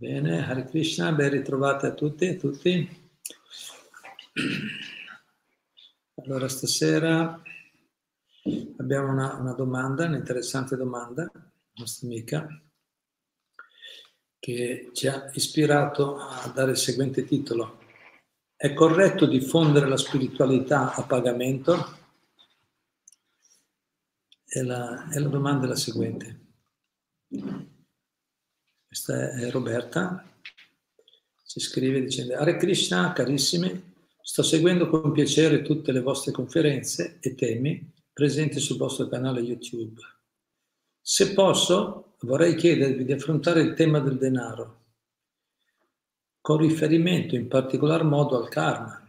Bene, Hare Krishna, ben ritrovati a tutti e tutti. Allora, stasera abbiamo una, una domanda, un'interessante domanda, nostra amica, che ci ha ispirato a dare il seguente titolo. È corretto diffondere la spiritualità a pagamento? E la, e la domanda è la seguente. Questa è Roberta, ci scrive dicendo Hare Krishna, carissimi, sto seguendo con piacere tutte le vostre conferenze e temi presenti sul vostro canale YouTube. Se posso, vorrei chiedervi di affrontare il tema del denaro, con riferimento in particolar modo al karma.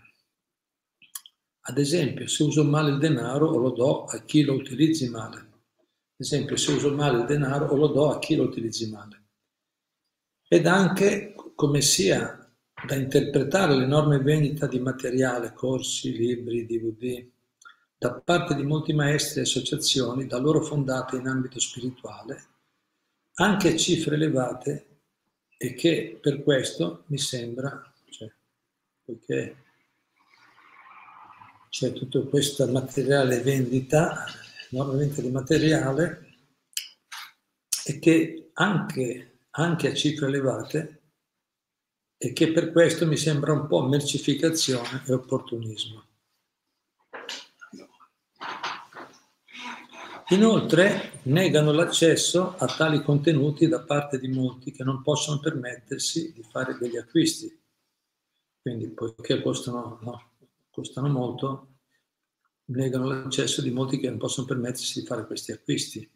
Ad esempio, se uso male il denaro o lo do a chi lo utilizzi male. Ad esempio, se uso male il denaro o lo do a chi lo utilizzi male ed anche come sia da interpretare l'enorme vendita di materiale, corsi, libri, DVD, da parte di molti maestri e associazioni da loro fondate in ambito spirituale, anche a cifre elevate e che per questo mi sembra, cioè, poiché c'è tutta questa materiale vendita, enorme vendita di materiale, e che anche anche a cifre elevate e che per questo mi sembra un po' mercificazione e opportunismo. Inoltre negano l'accesso a tali contenuti da parte di molti che non possono permettersi di fare degli acquisti. Quindi, poiché costano, no, costano molto, negano l'accesso di molti che non possono permettersi di fare questi acquisti.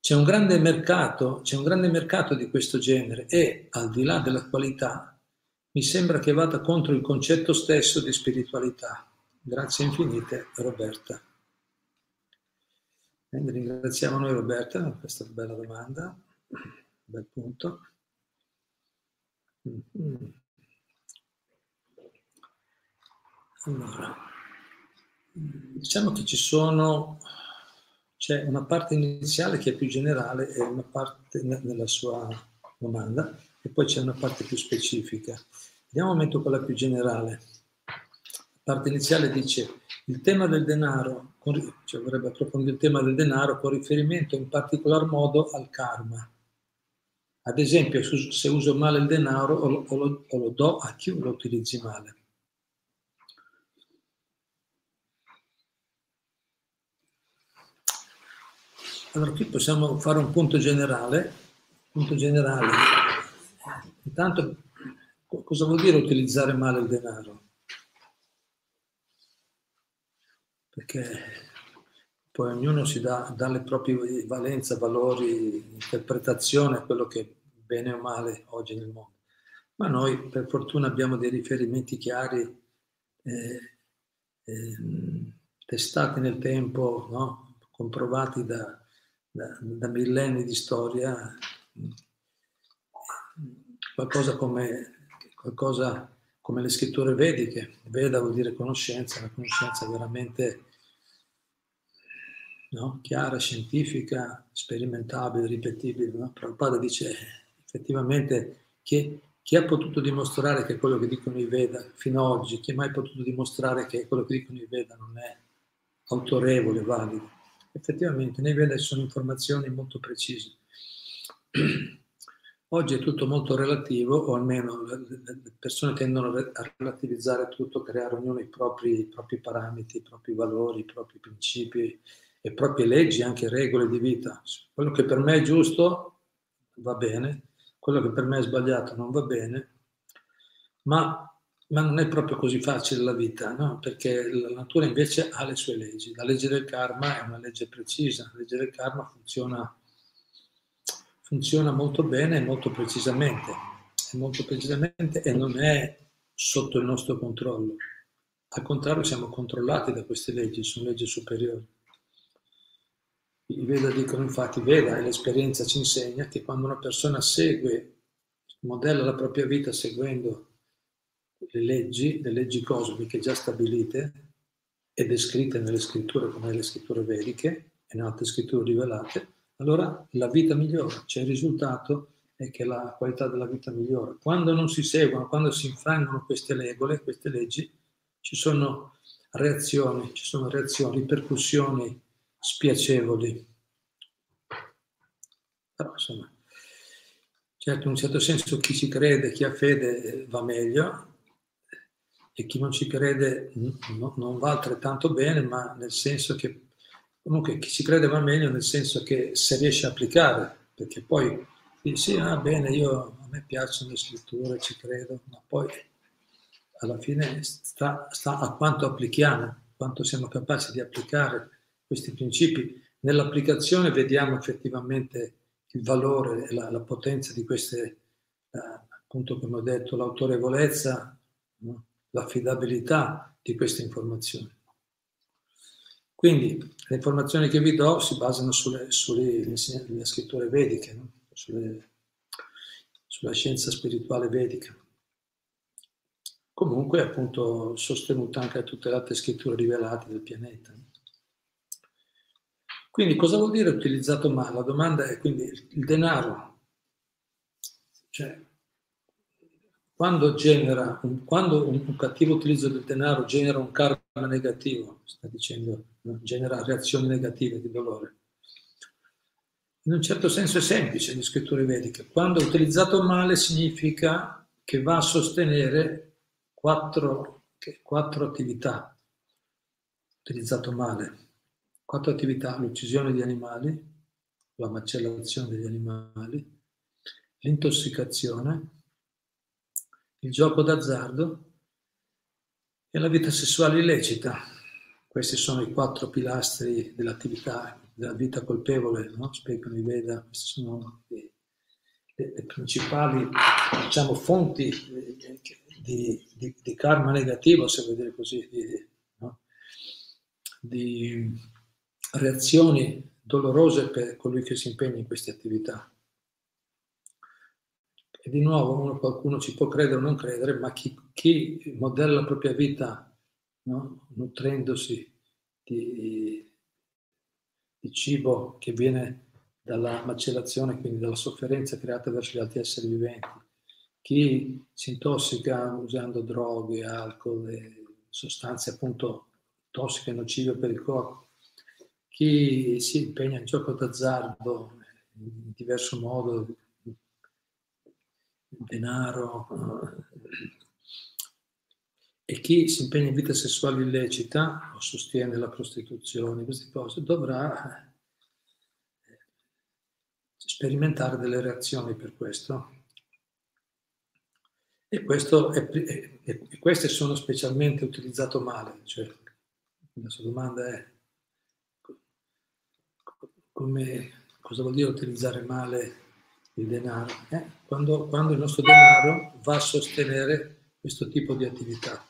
C'è un grande mercato, c'è un grande mercato di questo genere e al di là della qualità mi sembra che vada contro il concetto stesso di spiritualità. Grazie infinite Roberta. Quindi ringraziamo noi Roberta per questa bella domanda, bel punto. Mm-hmm. Allora, diciamo che ci sono c'è una parte iniziale che è più generale e una parte nella sua domanda e poi c'è una parte più specifica. Andiamo un momento con la più generale. La parte iniziale dice il tema del denaro, cioè vorrebbe approfondire il tema del denaro con riferimento in particolar modo al karma. Ad esempio, se uso male il denaro o lo, o lo, o lo do a chi lo utilizzi male. Allora qui possiamo fare un punto generale. Punto generale. Intanto, cosa vuol dire utilizzare male il denaro? Perché poi ognuno si dà, dà le proprie valenze, valori, interpretazione a quello che è bene o male oggi nel mondo. Ma noi per fortuna abbiamo dei riferimenti chiari, eh, eh, testati nel tempo, no? comprovati da, da, da millenni di storia, qualcosa come, qualcosa come le scritture vediche. Veda vuol dire conoscenza, una conoscenza veramente no? chiara, scientifica, sperimentabile, ripetibile. No? Prabhupada dice effettivamente che chi ha potuto dimostrare che quello che dicono i Veda fino ad oggi, chi ha mai potuto dimostrare che quello che dicono i Veda non è autorevole, valido? Effettivamente nei Veda sono informazioni molto precise. Oggi è tutto molto relativo, o almeno le persone tendono a relativizzare tutto, creare ognuno i propri, i propri parametri, i propri valori, i propri principi, le proprie leggi, anche regole di vita. Quello che per me è giusto va bene, quello che per me è sbagliato non va bene, ma ma non è proprio così facile la vita, no? perché la natura invece ha le sue leggi. La legge del karma è una legge precisa, la legge del karma funziona, funziona molto bene e molto precisamente, molto precisamente e non è sotto il nostro controllo. Al contrario siamo controllati da queste leggi, sono leggi superiori. I Veda dicono infatti, Veda e l'esperienza ci insegna che quando una persona segue, modella la propria vita seguendo le leggi, le leggi cosmiche già stabilite e descritte nelle scritture come nelle scritture vediche e in altre scritture rivelate, allora la vita migliora, c'è il risultato è che la qualità della vita migliora. Quando non si seguono, quando si infrangono queste regole, queste leggi, ci sono reazioni, ci sono reazioni, ripercussioni spiacevoli. Però insomma, certo in un certo senso chi ci crede, chi ha fede va meglio e chi non ci crede no, non va altrettanto bene, ma nel senso che comunque chi ci crede va meglio nel senso che se riesce a applicare, perché poi sì, ah, bene, io, a me piacciono le scritture, ci credo, ma poi alla fine sta, sta a quanto applichiamo, quanto siamo capaci di applicare questi principi. Nell'applicazione vediamo effettivamente il valore e la, la potenza di queste, eh, appunto come ho detto, l'autorevolezza, no? L'affidabilità di queste informazioni. Quindi le informazioni che vi do si basano sulle, sulle, sulle scritture vediche, no? sulle, sulla scienza spirituale vedica. Comunque appunto sostenuta anche da tutte le altre scritture rivelate del pianeta. Quindi cosa vuol dire utilizzato male? La domanda è quindi il denaro, cioè quando, genera un, quando un, un, cattivo utilizzo del denaro genera un karma negativo, sta dicendo, genera reazioni negative di dolore. In un certo senso è semplice le scritture vediche. Quando utilizzato male significa che va a sostenere quattro, quattro attività. Utilizzato male. Quattro attività, l'uccisione di animali, la macellazione degli animali, l'intossicazione, il gioco d'azzardo e la vita sessuale illecita. Questi sono i quattro pilastri dell'attività della vita colpevole, no? spiegano i Veda, queste sono le, le, principali diciamo, fonti eh, di, di, di, karma negativo, se vuoi dire così, di, no? di reazioni dolorose per colui che si impegna in queste attività. E di nuovo uno, qualcuno ci può credere o non credere, ma chi, chi modella la propria vita no? nutrendosi di, di, cibo che viene dalla macellazione, quindi dalla sofferenza creata verso gli altri esseri viventi, chi si intossica usando droghe, alcol sostanze appunto tossiche nocive per il corpo, chi si impegna in gioco d'azzardo in diverso modo, denaro, e chi si impegna in vita sessuale illecita o sostiene la prostituzione, queste cose, dovrà eh, sperimentare delle reazioni per questo. E, questo è, e, e queste sono specialmente utilizzate male. Cioè, la sua domanda è come, cosa vuol dire utilizzare male il denaro? Eh? Quando, quando il nostro denaro va a sostenere questo tipo di attività.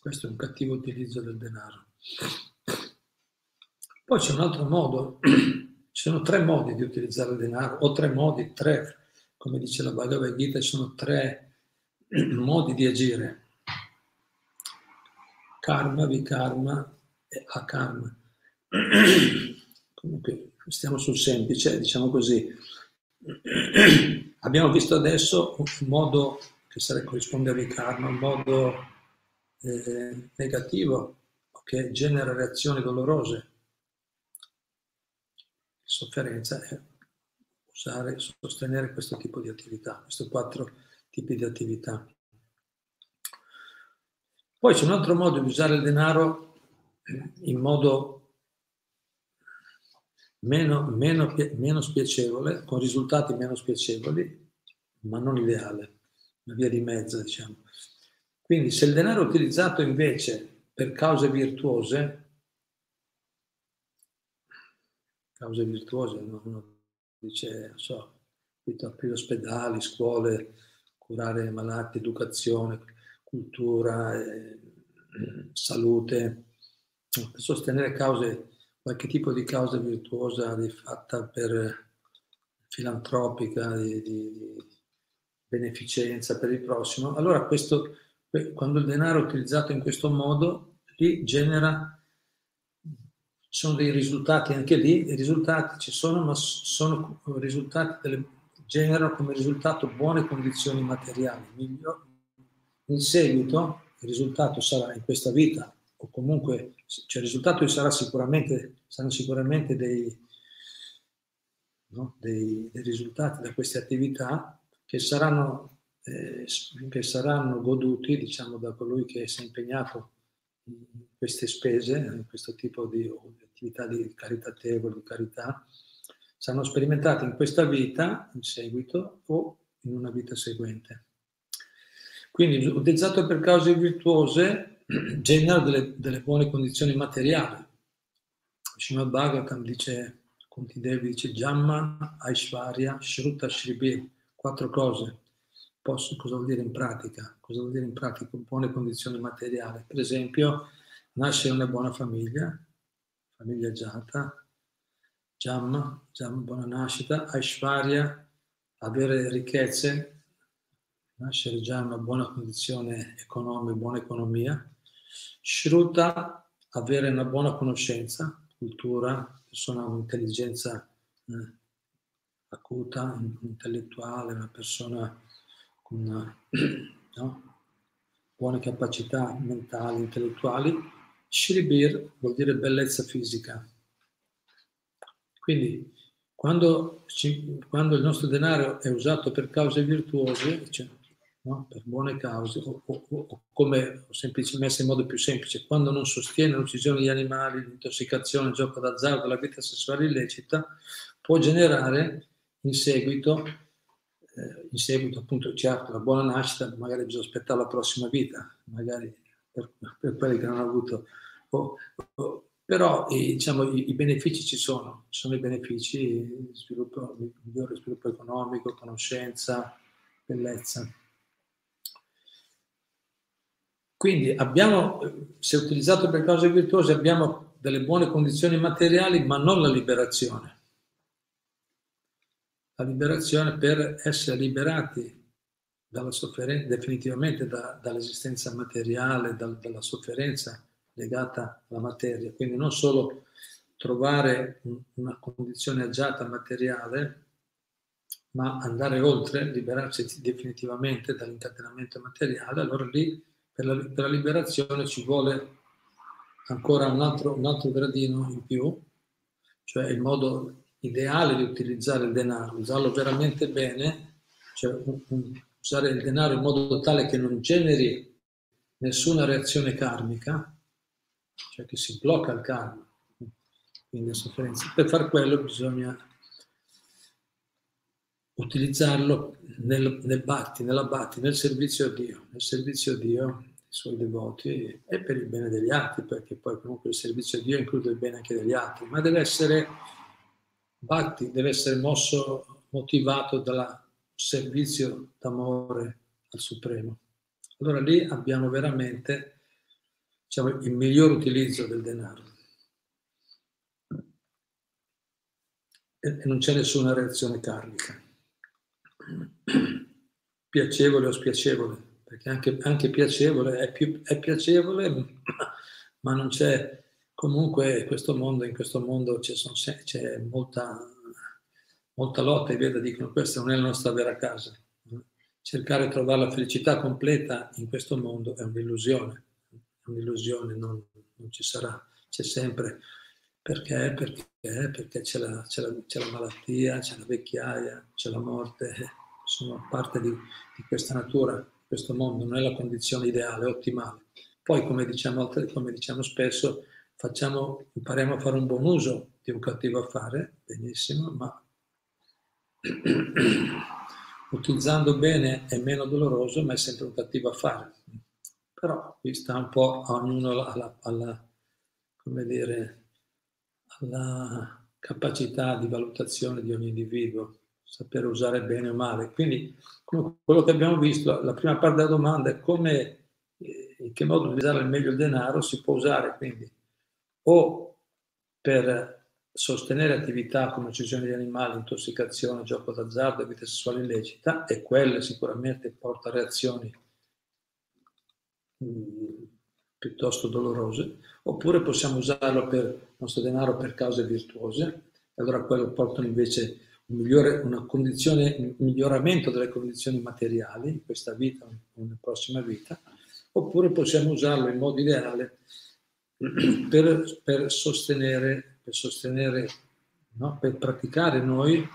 Questo è un cattivo utilizzo del denaro. Poi c'è un altro modo, ci sono tre modi di utilizzare il denaro, o tre modi, tre, come dice la Bhagavad Gita, ci sono tre modi di agire. Karma, vikarma e akarma. Comunque, stiamo sul semplice, diciamo così. Abbiamo visto adesso un modo che sarebbe, corrisponde a vikarma, un modo eh, negativo che genera reazioni dolorose. Sofferenza è usare, sostenere questo tipo di attività, questi quattro tipi di attività. Poi c'è un altro modo di usare il denaro in modo meno, meno, meno spiacevole, con risultati meno spiacevoli, ma non ideale, una via di mezzo, diciamo. Quindi se il denaro è utilizzato invece per cause virtuose, cause virtuose, uno dice, non so, aprire ospedali, scuole, curare malati, educazione, cultura, eh, salute, per sostenere cause, qualche tipo di causa virtuosa fatta per filantropica, di, di, di beneficenza per il prossimo, allora questo quando il denaro è utilizzato in questo modo, lì genera, ci sono dei risultati anche lì, i risultati ci sono, ma sono risultati delle, generano come risultato buone condizioni materiali. In seguito il risultato sarà in questa vita, o comunque cioè il risultato sarà sicuramente, saranno sicuramente dei, no, dei, dei risultati da queste attività che saranno, eh, che saranno goduti diciamo, da colui che si è impegnato in queste spese, in questo tipo di attività di caritatevole, di carità, saranno sperimentati in questa vita, in seguito, o in una vita seguente. Quindi utilizzato per cause virtuose genera delle, delle buone condizioni materiali. Srimad Bhagavatam dice, Conti Devi dice Jamma, Aishvarya, Shruta, Shribir, quattro cose. Posso, cosa vuol dire in pratica? Cosa vuol dire in pratica? Buone condizioni materiali. Per esempio, nascere in una buona famiglia, famiglia agiata, Jamma, Jamma, buona nascita, Aishvarya, avere ricchezze, nascere già in una buona condizione economica, buona economia, Shruta, avere una buona conoscenza, cultura, persona con un'intelligenza eh, acuta, intellettuale, una persona con una, no? buone capacità mentali, intellettuali. Shribir vuol dire bellezza fisica. Quindi quando, ci, quando, il nostro denaro è usato per cause virtuose, cioè, no? per buone cause, o, o, o come ho messo in modo più semplice, quando non sostiene l'uccisione di animali, l'intossicazione, il gioco d'azzardo, la vita sessuale illecita, può generare in seguito, eh, in seguito appunto, certo, la buona nascita, magari bisogna aspettare la prossima vita, magari per, per quelli che non hanno avuto, o, però eh, diciamo, i, i, benefici ci sono, ci sono i benefici, sviluppo, migliore sviluppo economico, conoscenza, bellezza. Quindi abbiamo, se utilizzato per cause virtuose, abbiamo delle buone condizioni materiali, ma non la liberazione. La liberazione per essere liberati dalla sofferenza, definitivamente da, dall'esistenza materiale, da, dalla sofferenza legata alla materia. Quindi non solo trovare una condizione agiata materiale, ma andare oltre, liberarsi definitivamente dall'incatenamento materiale, allora lì per la, per la liberazione ci vuole ancora un altro, un altro gradino in più, cioè il modo ideale di utilizzare il denaro, usarlo veramente bene, cioè usare il denaro in modo tale che non generi nessuna reazione karmica, cioè che si blocca il karma, quindi la sofferenza. Per far quello bisogna utilizzarlo nel, nel batti, nella batti, nel servizio a Dio, nel servizio a Dio, i suoi devoti e per il bene degli altri, perché poi comunque il servizio a Dio include il bene anche degli altri, ma deve essere batti, deve essere mosso, motivato dal servizio d'amore al Supremo. Allora lì abbiamo veramente diciamo, il miglior utilizzo del denaro. E non c'è nessuna reazione karmica piacevole o spiacevole, perché anche, anche piacevole è, più, è, piacevole, ma non c'è comunque in questo mondo, in questo mondo c'è, c'è molta, molta lotta, i Veda dicono questa non è la nostra vera casa. Cercare di trovare la felicità completa in questo mondo è un'illusione, un'illusione non, non ci sarà, c'è sempre perché? Perché? Perché c'è la, c'è, la, c'è la, malattia, c'è la vecchiaia, c'è la morte, sono parte di, di, questa natura, questo mondo, non è la condizione ideale, ottimale. Poi, come diciamo, come diciamo spesso, facciamo, impariamo a fare un buon uso di un cattivo affare, benissimo, ma utilizzando bene è meno doloroso, ma è sempre un cattivo affare. Però qui sta un po' a ognuno alla, alla come dire, la capacità di valutazione di ogni individuo, sapere usare bene o male. Quindi, quello che abbiamo visto, la prima parte della domanda è come, eh, in che modo utilizzare al meglio il denaro, si può usare quindi o per sostenere attività come uccisione di animali, intossicazione, gioco d'azzardo e vita sessuale illecita, e quelle sicuramente porta a reazioni mm, piuttosto dolorose, oppure possiamo usarlo per il nostro denaro per cause virtuose, allora quello portano invece un, migliore, un miglioramento delle condizioni materiali in questa vita o nella prossima vita, oppure possiamo usarlo in modo ideale per, per sostenere, per, sostenere no? per praticare noi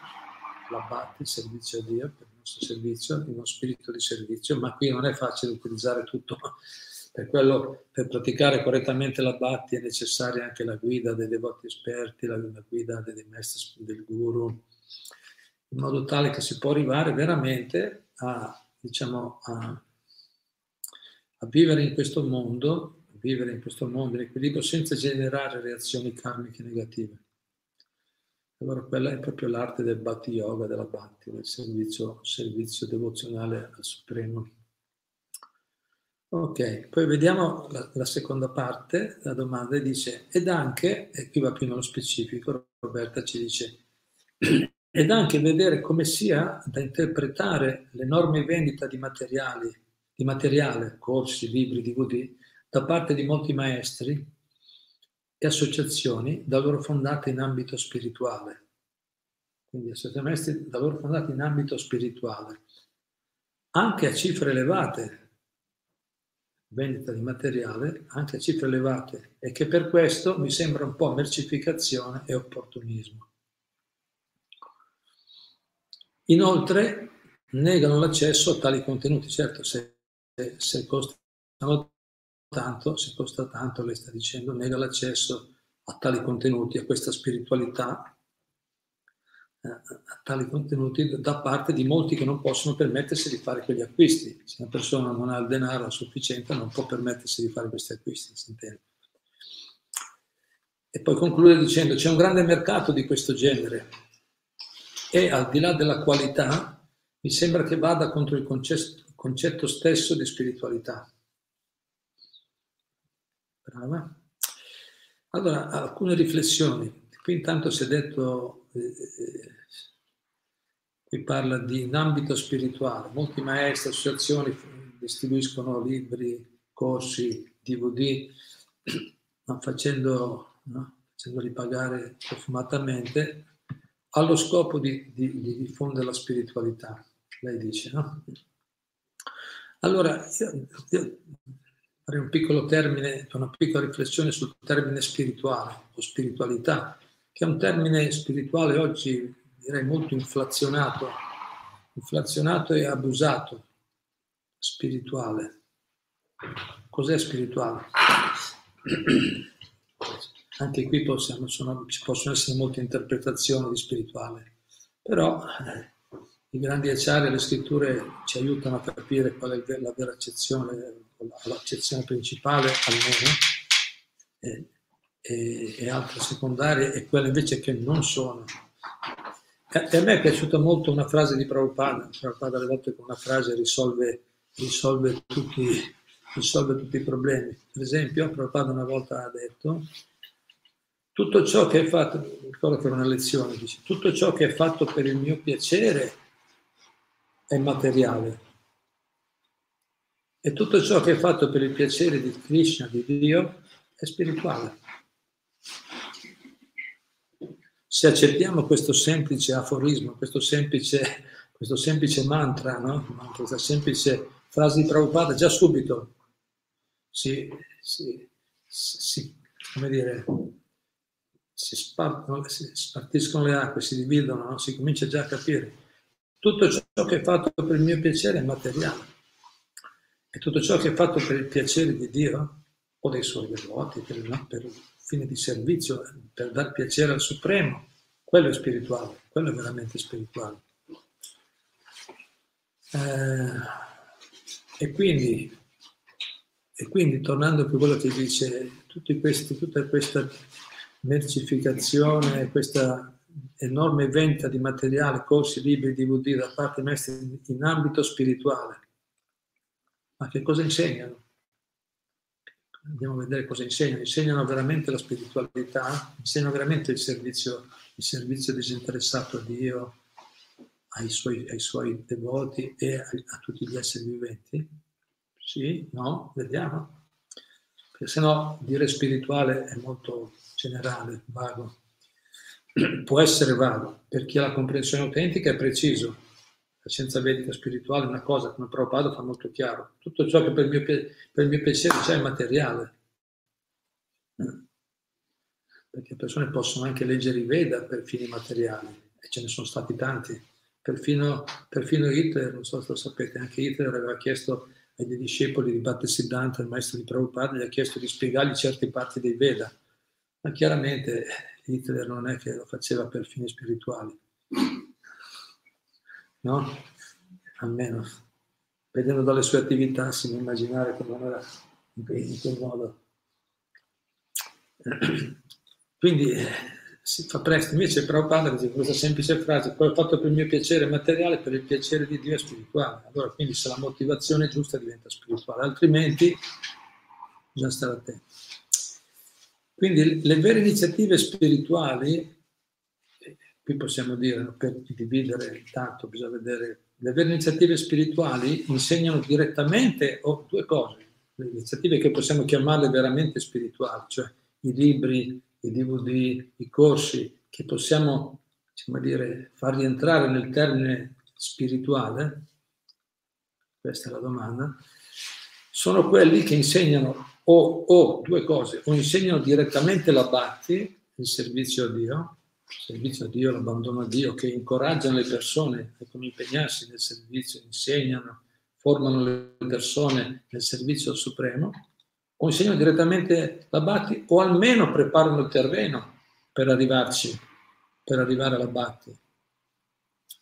l'abbate, il servizio a Dio, per il nostro servizio, uno spirito di servizio, ma qui non è facile utilizzare tutto. Per quello, per praticare correttamente l'abbati è necessaria anche la guida dei devoti esperti, la, la guida dei maestri del guru, in modo tale che si può arrivare veramente a, diciamo, a, a vivere in questo mondo, vivere in questo mondo in equilibrio senza generare reazioni karmiche negative. Allora quella è proprio l'arte del Bhakti Yoga, della Bhakti, del servizio, servizio devozionale al Supremo. Ok, poi vediamo la, la, seconda parte, la domanda dice, ed anche, e qui va più nello specifico, Roberta ci dice, ed anche vedere come sia da interpretare l'enorme vendita di materiali, di materiale, corsi, libri, DVD, da parte di molti maestri e associazioni da loro fondate in ambito spirituale. Quindi associazioni da loro fondate in ambito spirituale, anche a cifre elevate, vendita di materiale, anche a cifre elevate, e che per questo mi sembra un po' mercificazione e opportunismo. Inoltre negano l'accesso a tali contenuti, certo se, se costano tanto, se costa tanto, lei sta dicendo, nega l'accesso a tali contenuti, a questa spiritualità, a tali contenuti da parte di molti che non possono permettersi di fare quegli acquisti. Se una persona non ha il denaro sufficiente non può permettersi di fare questi acquisti. E poi conclude dicendo c'è un grande mercato di questo genere e al di là della qualità mi sembra che vada contro il concetto stesso di spiritualità. Brava. Allora, alcune riflessioni. Qui intanto si è detto, eh, eh, qui parla di in ambito spirituale. Molti maestri, associazioni distribuiscono libri, corsi, DVD, no, facendo, no, facendoli pagare profumatamente, allo scopo di, di, di diffondere la spiritualità. Lei dice, no? Allora, io, io fare un piccolo termine, una piccola riflessione sul termine spirituale o spiritualità, che è un termine spirituale oggi direi molto inflazionato, inflazionato e abusato. Spirituale. Cos'è spirituale? Anche qui possiamo, sono, ci possono essere molte interpretazioni di spirituale, però eh, i grandi acciari e le scritture ci aiutano a capire qual è la vera accezione l'accezione principale almeno, e, e, e, altre secondarie, e quelle invece che non sono. A me è piaciuta molto una frase di Prabhupada, Prabhupada alle volte con una frase risolve, risolve, tutti, risolve tutti i problemi. Per esempio, Prabhupada una volta ha detto, tutto ciò che è fatto, ricordo che era una lezione, dice, tutto ciò che è fatto per il mio piacere è materiale, e tutto ciò che è fatto per il piacere di Krishna, di Dio, è spirituale. Se accettiamo questo semplice aforismo, questo semplice, questo semplice mantra, no? questa semplice frase di Prabhupada, già subito si, si, si, dire, si, spartono, si spartiscono le acque, si dividono, no? si comincia già a capire. Tutto ciò che è fatto per il mio piacere è materiale. E tutto ciò che è fatto per il piacere di Dio o dei suoi devoti, per, per fine di servizio, per dar piacere al Supremo, quello è spirituale, quello è veramente spirituale. Eh, e, quindi, e quindi, tornando a quello che dice, questi, tutta questa mercificazione, questa enorme venta di materiale, corsi, libri, DVD da parte di maestri in ambito spirituale, ma che cosa insegnano? Andiamo a vedere cosa insegnano. Insegnano veramente la spiritualità, insegnano veramente il servizio, il servizio disinteressato a Dio, ai suoi, ai suoi devoti e a, a, tutti gli esseri viventi? Sì? No? Vediamo. Perché se no dire spirituale è molto generale, vago. può essere valido. Per chi ha la comprensione autentica è preciso. La scienza vedica spirituale è una cosa, come Prabhupada fa molto chiaro. Tutto ciò che per il mio, per il mio piacere c'è è materiale. Perché le persone possono anche leggere i Veda per fini materiali, e ce ne sono stati tanti. Perfino, perfino Hitler, non so se lo sapete, anche Hitler aveva chiesto ai discepoli di Bhattisiddhanta, il maestro di Prabhupada, gli ha chiesto di spiegargli certe parti dei Veda. Ma chiaramente Hitler non è che lo faceva per fini spirituali, no? Almeno vedendo dalle sue attività si può immaginare che non era in quel modo. Quindi si fa presto, invece Prabhupada dice questa semplice frase, poi ho fatto per il mio piacere materiale, per il piacere di Dio è spirituale. Allora quindi se la motivazione è giusta diventa spirituale, altrimenti bisogna stare attenti. Quindi le vere iniziative spirituali, qui possiamo dire, per dividere tanto, bisogna vedere, le vere iniziative spirituali insegnano direttamente o due cose, le iniziative che possiamo chiamarle veramente spirituali, cioè i libri, i DVD, i corsi che possiamo diciamo dire, far rientrare nel termine spirituale, questa è la domanda, sono quelli che insegnano o, o due cose, o insegnano direttamente la Bhakti, il servizio a Dio, servizio a Dio, l'abbandono a Dio, che incoraggiano le persone a come impegnarsi nel servizio, insegnano, formano le persone nel servizio Supremo, o insegnano direttamente la Bhakti, o almeno preparano il terreno per arrivarci, per arrivare alla Bhakti.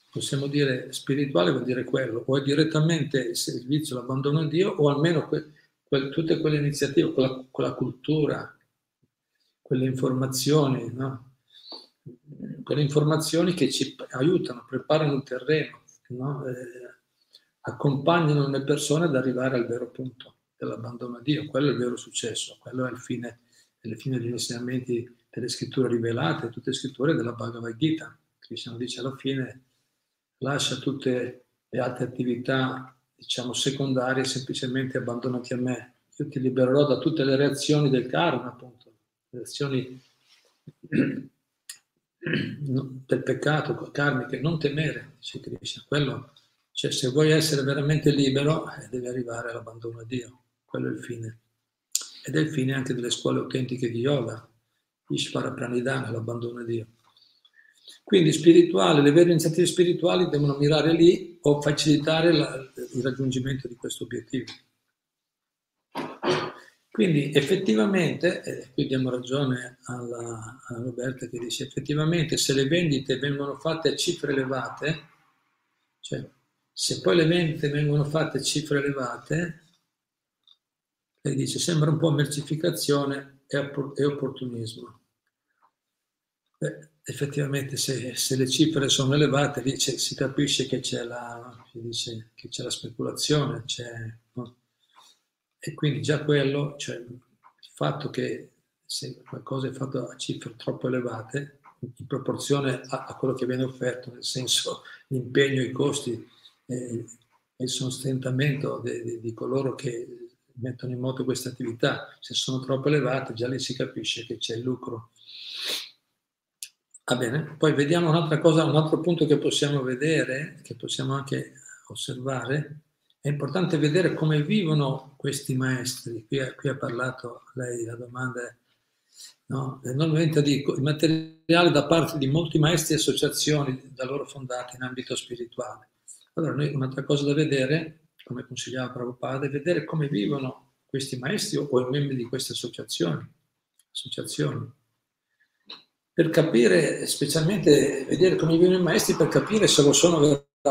Possiamo dire spirituale vuol dire quello, o è direttamente il servizio, l'abbandono a Dio, o almeno que- quel, tutte quelle iniziative, quella, quella cultura, quelle informazioni, no? Quelle informazioni che ci aiutano, preparano il terreno, no? eh, accompagnano le persone ad arrivare al vero punto dell'abbandono a Dio. Quello è il vero successo, quello è il fine, il fine degli insegnamenti delle scritture rivelate, tutte le scritture della Bhagavad Gita. Krishna dice alla fine lascia tutte le altre attività diciamo, secondarie semplicemente abbandonati a me. Io ti libererò da tutte le reazioni del karma, appunto, le reazioni del peccato karmiche, non temere, dice Krishna. Quello, cioè, se vuoi essere veramente libero, eh, devi arrivare all'abbandono a Dio. Quello è il fine. Ed è il fine anche delle scuole autentiche di yoga, Ishvara Pranidhana, l'abbandono a Dio. Quindi spirituale, le vere iniziative spirituali devono mirare lì o facilitare la, il raggiungimento di questo obiettivo. Quindi effettivamente, e qui diamo ragione alla, a Roberta che dice effettivamente se le vendite vengono fatte a cifre elevate, cioè se poi le vendite vengono fatte a cifre elevate, lei dice sembra un po' mercificazione e, opportunismo. Beh, effettivamente se, se, le cifre sono elevate lì si capisce che c'è la, dice, che c'è la speculazione, c'è? E quindi già quello, cioè il fatto che se qualcosa è fatto a cifre troppo elevate, in proporzione a, a quello che viene offerto, nel senso l'impegno, i costi e, il sostentamento di coloro che mettono in moto queste attività, se sono troppo elevate, già lì si capisce che c'è il lucro Va bene, poi vediamo un'altra cosa, un altro punto che possiamo vedere, che possiamo anche osservare. È importante vedere come vivono questi maestri. Qui, qui ha parlato lei, la domanda è, no? normalmente dico, il materiale da parte di molti maestri e associazioni da loro fondate in ambito spirituale. Allora, noi un'altra cosa da vedere, come consigliava Prabhupada, è vedere come vivono questi maestri o i membri di queste associazioni. associazioni per capire, specialmente vedere come vivono i maestri, per capire se lo sono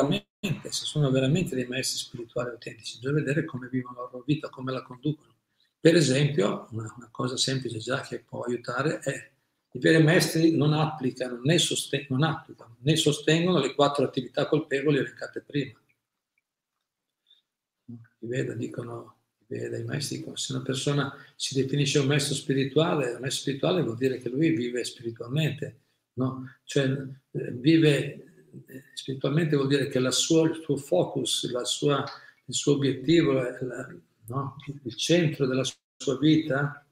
veramente, se sono veramente dei maestri spirituali autentici, bisogna vedere come vivono la loro vita, come la conducono. Per esempio, una, una cosa semplice già che può aiutare è i veri maestri non applicano né, sosten- non applicano, né sostengono le quattro attività colpevoli elencate prima. I Veda dicono dai maestri, se una persona si definisce un maestro spirituale, un maestro spirituale vuol dire che lui vive spiritualmente, no? Cioè eh, vive spiritualmente vuol dire che sua, il suo focus, sua, il suo obiettivo, la, no? il centro della sua vita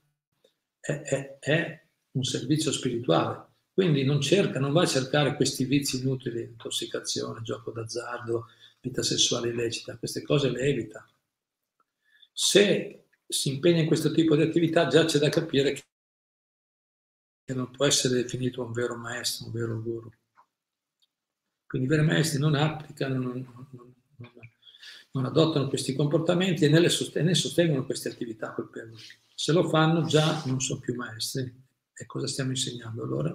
è, è, è, un servizio spirituale. Quindi non cerca, non va a cercare questi vizi inutili, intossicazione, gioco d'azzardo, vita sessuale illecita, queste cose le evita. Se si impegna in questo tipo di attività, già c'è da capire che non può essere definito un vero maestro, un vero guru. Quindi i veri maestri non applicano, non, non, non adottano questi comportamenti e ne, sostengono, queste attività colpevoli. Se lo fanno già non sono più maestri. E cosa stiamo insegnando allora?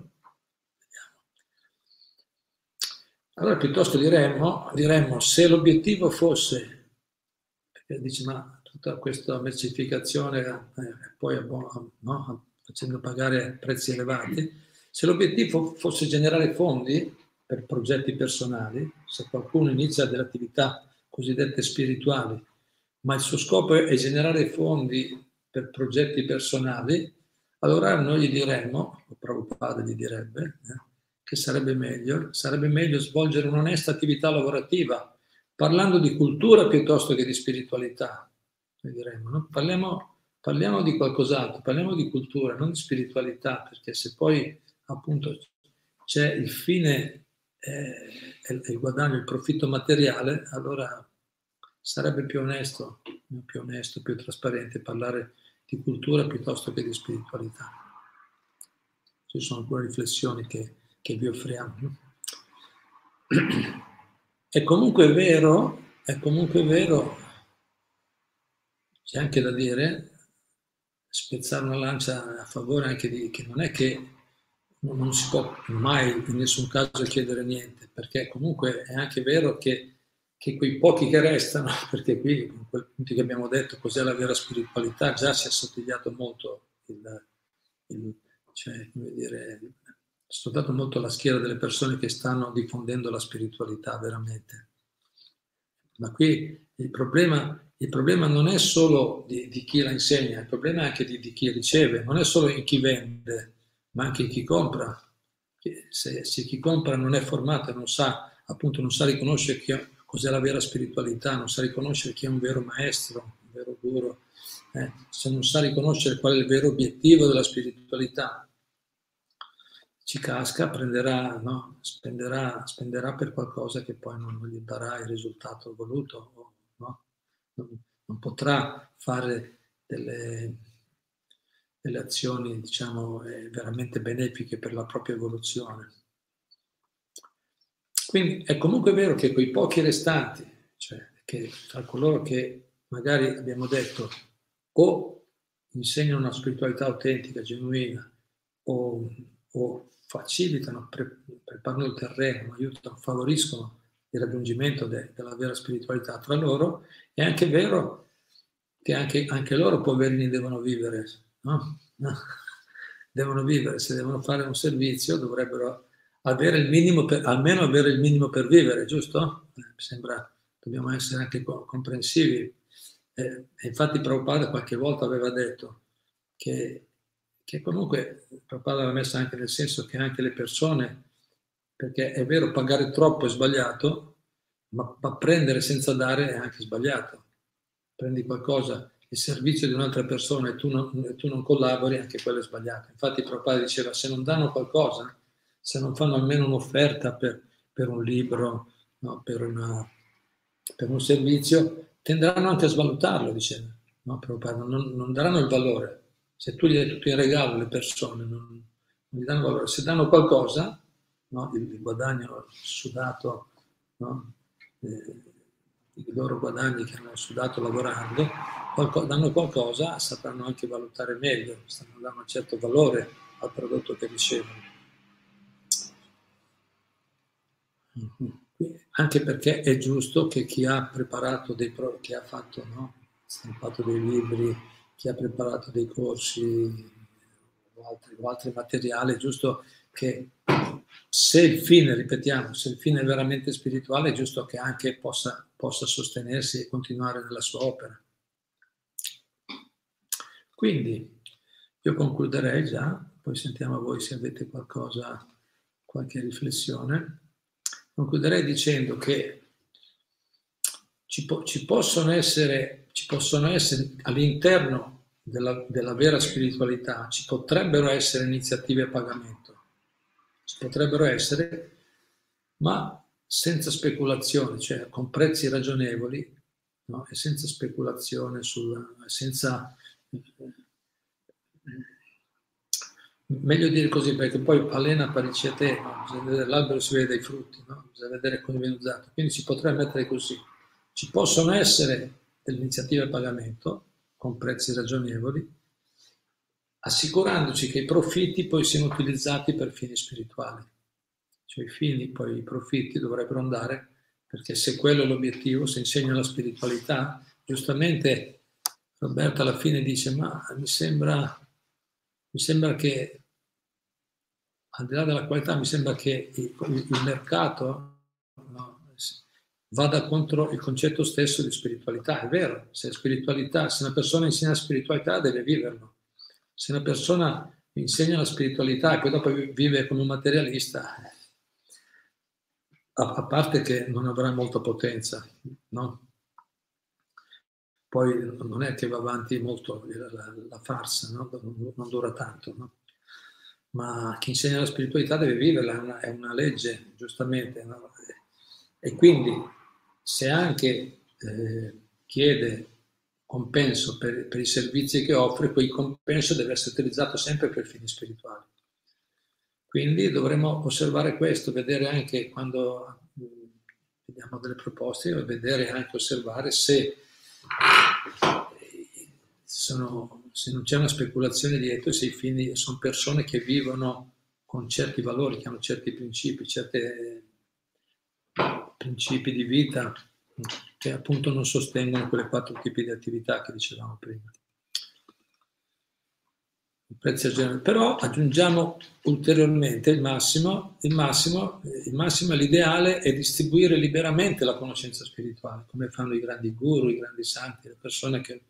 Allora piuttosto diremmo, diremmo se l'obiettivo fosse, perché dice ma tutta questa mercificazione eh, poi no, facendo pagare prezzi elevati, se l'obiettivo fosse generare fondi per progetti personali, se qualcuno inizia delle attività cosiddette spirituali, ma il suo scopo è generare fondi per progetti personali, allora noi gli diremmo, o Prabhupada gli direbbe, eh, che sarebbe meglio, sarebbe meglio svolgere un'onesta attività lavorativa, parlando di cultura piuttosto che di spiritualità. Noi diremmo, no? parliamo, parliamo di qualcos'altro, parliamo di cultura, non di spiritualità, perché se poi appunto c'è il fine eh, il guadagno, il profitto materiale, allora sarebbe più onesto, più onesto, più trasparente parlare di cultura piuttosto che di spiritualità. Ci sono alcune riflessioni che, che vi offriamo. È comunque vero, è comunque vero, c'è anche da dire, spezzare una lancia a favore anche di che non è che non si può mai in nessun caso chiedere niente, perché comunque è anche vero che che quei pochi che restano, perché qui, in quei punti che abbiamo detto, cos'è la vera spiritualità, già si è assottigliato molto il, il cioè, come dire, sfruttato molto la schiera delle persone che stanno diffondendo la spiritualità veramente. Ma qui il problema, il problema non è solo di, di, chi la insegna, il problema è anche di, di, chi riceve, non è solo in chi vende, ma anche chi compra. Se, se chi compra non è formato non sa, appunto, non sa riconoscere chi, cos'è la vera spiritualità, non sa riconoscere chi è un vero maestro, un vero guru, eh, se non sa riconoscere qual è il vero obiettivo della spiritualità, ci casca, prenderà, no? spenderà, spenderà, per qualcosa che poi non gli darà il risultato voluto, no? non, non, potrà fare delle, delle azioni diciamo, eh, veramente benefiche per la propria evoluzione. Quindi è comunque vero che quei pochi restanti, cioè che tra coloro che magari abbiamo detto o insegnano una spiritualità autentica, genuina, o, o facilitano, pre, preparano il terreno, aiutano, favoriscono il raggiungimento de, della vera spiritualità tra loro, è anche vero che anche, anche loro poverini devono vivere, no? devono vivere, se devono fare un servizio dovrebbero avere il minimo per, almeno avere il minimo per vivere, giusto? Eh, mi sembra, dobbiamo essere anche comprensivi. Eh, infatti Prabhupada qualche volta aveva detto che, che comunque Prabhupada l'ha messa anche nel senso che anche le persone, perché è vero pagare troppo è sbagliato, ma, ma prendere senza dare è anche sbagliato. Prendi qualcosa, il servizio di un'altra persona e tu non, tu non collabori, anche quello è sbagliato. Infatti Prabhupada diceva se non danno qualcosa, se non fanno almeno un'offerta per, per un libro, no, per, una, per, un servizio, tenderanno anche a svalutarlo, diceva. No, non, non, daranno il valore. Se tu gli dai tutto in regalo alle persone, non, non gli danno valore. Se danno qualcosa, no, il, il, guadagno sudato, no, eh, i loro guadagni che hanno sudato lavorando, qualco, danno qualcosa, sapranno anche valutare meglio, stanno dando un certo valore al prodotto che ricevono. Anche perché è giusto che chi ha preparato dei chi ha fatto, no? stampato dei libri, chi ha preparato dei corsi o altri, o altri materiali, è giusto che se il fine, ripetiamo, se il fine è veramente spirituale, è giusto che anche possa, possa sostenersi e continuare nella sua opera. Quindi io concluderei già, poi sentiamo voi se avete qualcosa, qualche riflessione. Concluderei dicendo che ci, po- ci, possono, essere, ci possono essere all'interno della, della vera spiritualità, ci potrebbero essere iniziative a pagamento. ci potrebbero essere, ma senza speculazione, cioè con prezzi ragionevoli no? e senza speculazione, sulla, senza... Meglio dire così, perché poi palena parici a te, no? bisogna vedere l'albero si vede dai frutti, no? bisogna vedere come viene usato. Quindi si potrebbe mettere così. Ci possono essere delle iniziative a pagamento con prezzi ragionevoli, assicurandoci che i profitti poi siano utilizzati per fini spirituali. Cioè i fini, poi i profitti dovrebbero andare, perché se quello è l'obiettivo, se insegna la spiritualità, giustamente Roberto alla fine dice, ma mi sembra, mi sembra che, al di là della qualità, mi sembra che il, il mercato no, vada contro il concetto stesso di spiritualità. È vero, se, spiritualità, se una persona insegna spiritualità deve viverlo se una persona insegna la spiritualità e poi dopo vive come un materialista, a, parte che non avrà molta potenza, no? Poi non è che va avanti molto la, la, la farsa, no? non, dura tanto, no? ma chi insegna la spiritualità deve viverla, è una, è una legge, giustamente. No? E quindi se anche eh, chiede compenso per, per, i servizi che offre, quel compenso deve essere utilizzato sempre per fini spirituali. Quindi dovremmo osservare questo, vedere anche quando vediamo delle proposte, vedere anche osservare se, sono, se non c'è una speculazione dietro, se i fini sono persone che vivono con certi valori, che hanno certi principi, certi principi di vita che appunto non sostengono quelle quattro tipi di attività che dicevamo prima. Però aggiungiamo ulteriormente il massimo, il massimo, il massimo l'ideale è distribuire liberamente la conoscenza spirituale, come fanno i grandi guru, i grandi santi, le persone che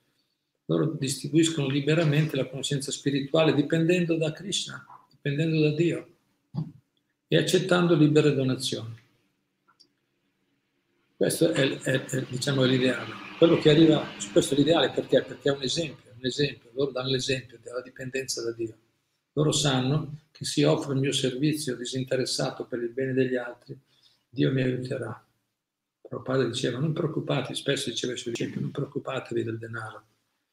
loro distribuiscono liberamente la conoscenza spirituale dipendendo da Krishna, dipendendo da Dio e accettando libere donazioni. Questo è, è, è, diciamo, l'ideale. Quello che arriva, questo è l'ideale perché? Perché è un esempio, un esempio. Loro danno l'esempio della dipendenza da Dio. Loro sanno che se offro il mio servizio disinteressato per il bene degli altri, Dio mi aiuterà. Però padre diceva, non preoccupate, spesso diceva ai suoi discepoli, non preoccupatevi del denaro.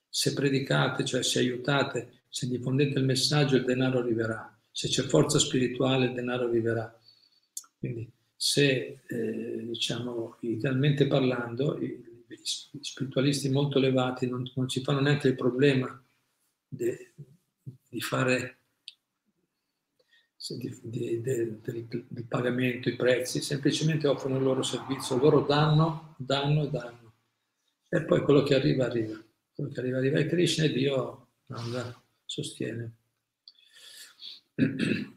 Se predicate, cioè se aiutate, se diffondete il messaggio, il denaro arriverà. Se c'è forza spirituale, il denaro arriverà. Quindi se, eh, diciamo, idealmente parlando, i, i, spiritualisti molto elevati non, non, ci fanno neanche il problema de, di fare di, di, de, del, del pagamento, i prezzi, semplicemente offrono il loro servizio, loro danno, danno, danno. E poi quello che arriva, arriva. Quello che arriva, arriva. E Krishna e Dio non sostiene.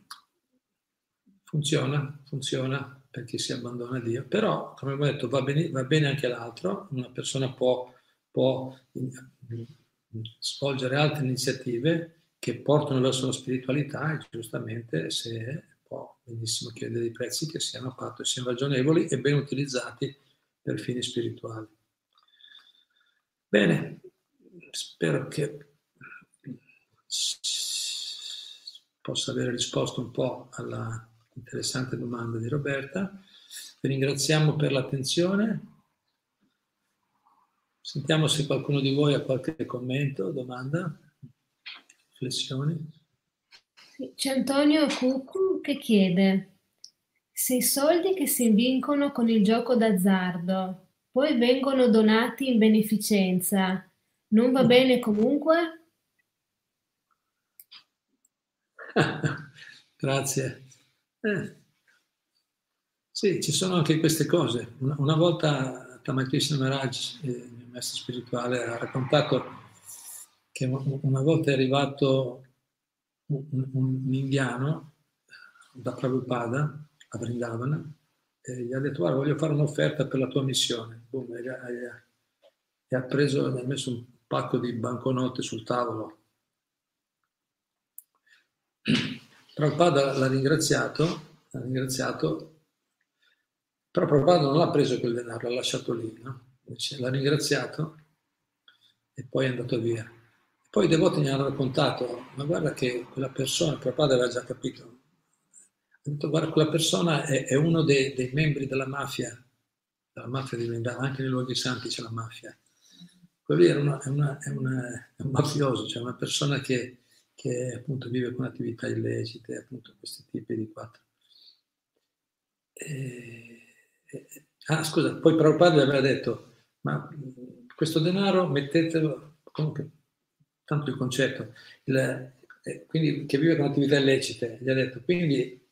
Funziona, funziona perché si abbandona a Dio, però come abbiamo detto va bene, va bene anche l'altro, una persona può, può svolgere altre iniziative che portano verso la spiritualità e giustamente se può benissimo chiedere dei prezzi che siano a patto, siano ragionevoli e ben utilizzati per fini spirituali. Bene, spero che possa aver risposto un po' alla Interessante domanda di Roberta. Vi ringraziamo per l'attenzione. Sentiamo se qualcuno di voi ha qualche commento, domanda, riflessioni. C'è Antonio Cuccu che chiede se i soldi che si vincono con il gioco d'azzardo poi vengono donati in beneficenza, non va bene comunque? Grazie. Eh. Sì, ci sono anche queste cose. Una, una volta Tamakrishna Maharaj, eh, il mio maestro spirituale, ha raccontato che una volta è arrivato un, un, indiano da Prabhupada a Vrindavana e gli ha detto guarda voglio fare un'offerta per la tua missione. Boom, e, e, e ha preso, ha messo un pacco di banconote sul tavolo Prabhupada l'ha ringraziato, l'ha ringraziato, però Prabhupada non l'ha preso quel denaro, l'ha lasciato lì, no? l'ha ringraziato e poi è andato via. Poi i devoti gli hanno raccontato, ma guarda che quella persona, Prabhupada aveva già capito, detto, guarda, quella persona è, è uno dei, dei, membri della mafia, della mafia di Vendana, anche nei luoghi santi c'è la mafia. Quello lì è, una, è, una, è, una, è un mafioso, cioè una persona che, che, appunto vive con attività illecite, appunto questi tipi di quattro. E, ah, scusa, poi Prabhupada aveva detto, ma questo denaro mettetelo, comunque, tanto il concetto, il, eh, quindi che vive con attività illecite, gli ha detto, quindi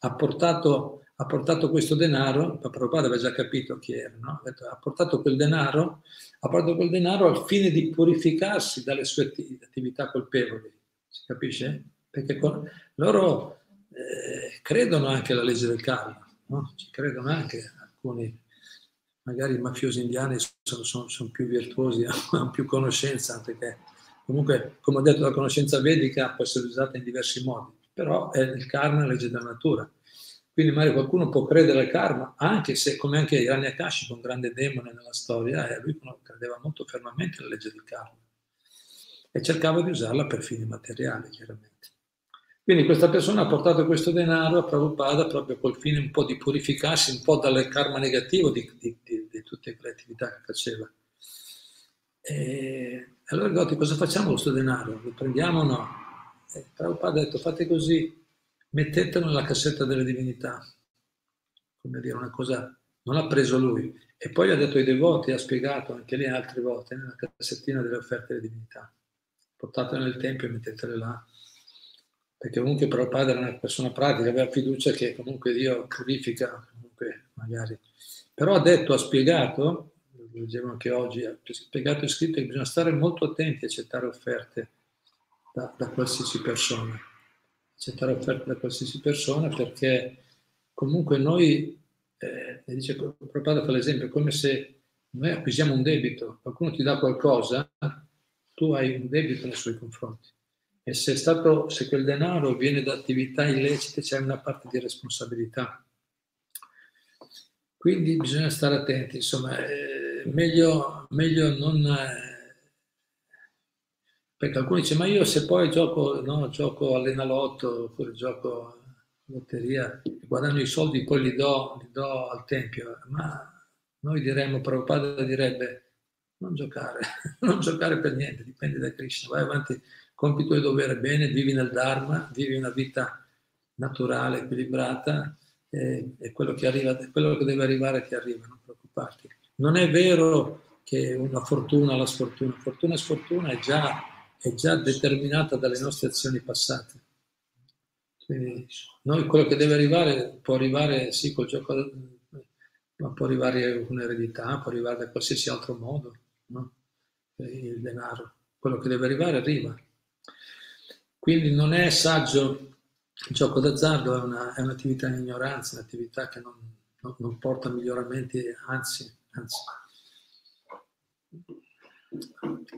ha portato, ha portato questo denaro, Prabhupada aveva già capito chi era, no? ha, detto, ha, portato quel denaro, ha portato quel denaro al fine di purificarsi dalle sue attività colpevoli, si capisce? Perché con, loro eh, credono anche alla legge del karma, no? ci credono anche alcuni, magari i mafiosi indiani sono, sono, sono più virtuosi, hanno più conoscenza, perché comunque, come ho detto, la conoscenza vedica può essere usata in diversi modi però è il karma la legge della natura. Quindi magari qualcuno può credere al karma, anche se, come anche Hiranyakashi, un grande demone nella storia, lui credeva molto fermamente alla legge del karma e cercava di usarla per fini materiali, chiaramente. Quindi questa persona ha portato questo denaro a Prabhupada proprio col fine un po' di purificarsi un po' dal karma negativo di, di, di, di tutte le attività che faceva. E allora Gotti, cosa facciamo con questo denaro? Lo prendiamo o no? E Prabhupada ha detto fate così, mettetelo nella cassetta delle divinità. Come dire, una cosa, non l'ha preso lui. E poi ha detto ai devoti, ha spiegato anche lì altre volte, nella cassettina delle offerte delle divinità. Portatele nel tempio e mettetele là. Perché comunque Prabhupada era una persona pratica, aveva fiducia che comunque Dio purifica, comunque magari. Però ha detto, ha spiegato, lo leggevo anche oggi, ha spiegato e scritto che bisogna stare molto attenti a accettare offerte da, da qualsiasi persona, accettare offerte da qualsiasi persona perché comunque noi, eh, dice Prabhupada fa l'esempio, è come se noi acquisiamo un debito, qualcuno ti dà qualcosa, tu hai un debito nei suoi confronti. E se, stato, se quel denaro viene da attività illecite c'è una parte di responsabilità. Quindi bisogna stare attenti, insomma, eh, meglio, meglio non... Eh, perché alcuni dicono, ma io se poi gioco, no, gioco all'enalotto oppure gioco lotteria guadagno i soldi, poi li do, li do al Tempio. Ma noi diremmo, Prabhupada direbbe, non giocare, non giocare per niente, dipende da Krishna, vai avanti, compi il tuo dovere bene, vivi nel Dharma, vivi una vita naturale, equilibrata e, e quello, che arriva, quello che deve arrivare ti arriva, non preoccuparti. Non è vero che una fortuna, la sfortuna, fortuna e sfortuna è già è già determinata dalle nostre azioni passate. Quindi noi quello che deve arrivare può arrivare sì col gioco, ma può arrivare un'eredità, può arrivare da qualsiasi altro modo, no? il denaro. Quello che deve arrivare arriva. Quindi non è saggio il gioco d'azzardo, è, una, è un'attività in ignoranza, un'attività che non, non, non porta miglioramenti, anzi, anzi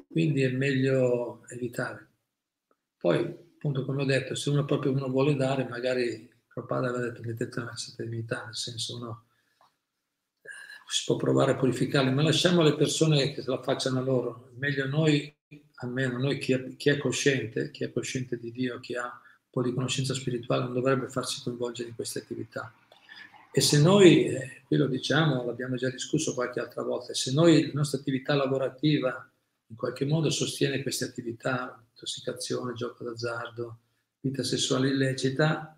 quindi è meglio evitare. Poi, appunto, come ho detto, se uno proprio uno vuole dare, magari Prabhupada aveva detto serenità, nel senso eh, si può provare a purificarli, ma lasciamo le persone che se la facciano loro. Meglio noi, almeno noi chi è, chi è cosciente, chi è cosciente di Dio, chi ha un po' di conoscenza spirituale, non dovrebbe farsi coinvolgere in queste attività. E se noi, eh, qui lo diciamo, l'abbiamo già discusso qualche altra volta, se noi la nostra attività lavorativa in qualche modo sostiene queste attività, intossicazione, gioco d'azzardo, vita sessuale illecita,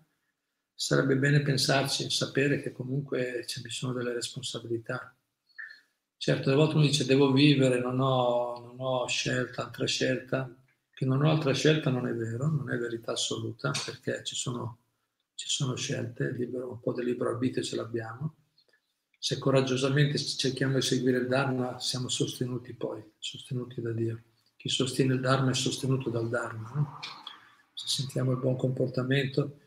sarebbe bene pensarci, sapere che comunque ci sono delle responsabilità. Certo, a volte uno dice devo vivere, non ho, non ho scelta, altra scelta. Che non ho altra scelta non è vero, non è verità assoluta, perché ci sono, ci sono scelte, libero, un po' di libero arbitrio ce l'abbiamo se coraggiosamente cerchiamo di seguire il Dharma, siamo sostenuti poi, sostenuti da Dio. Chi sostiene il Dharma è sostenuto dal Dharma. No? Se sentiamo il buon comportamento.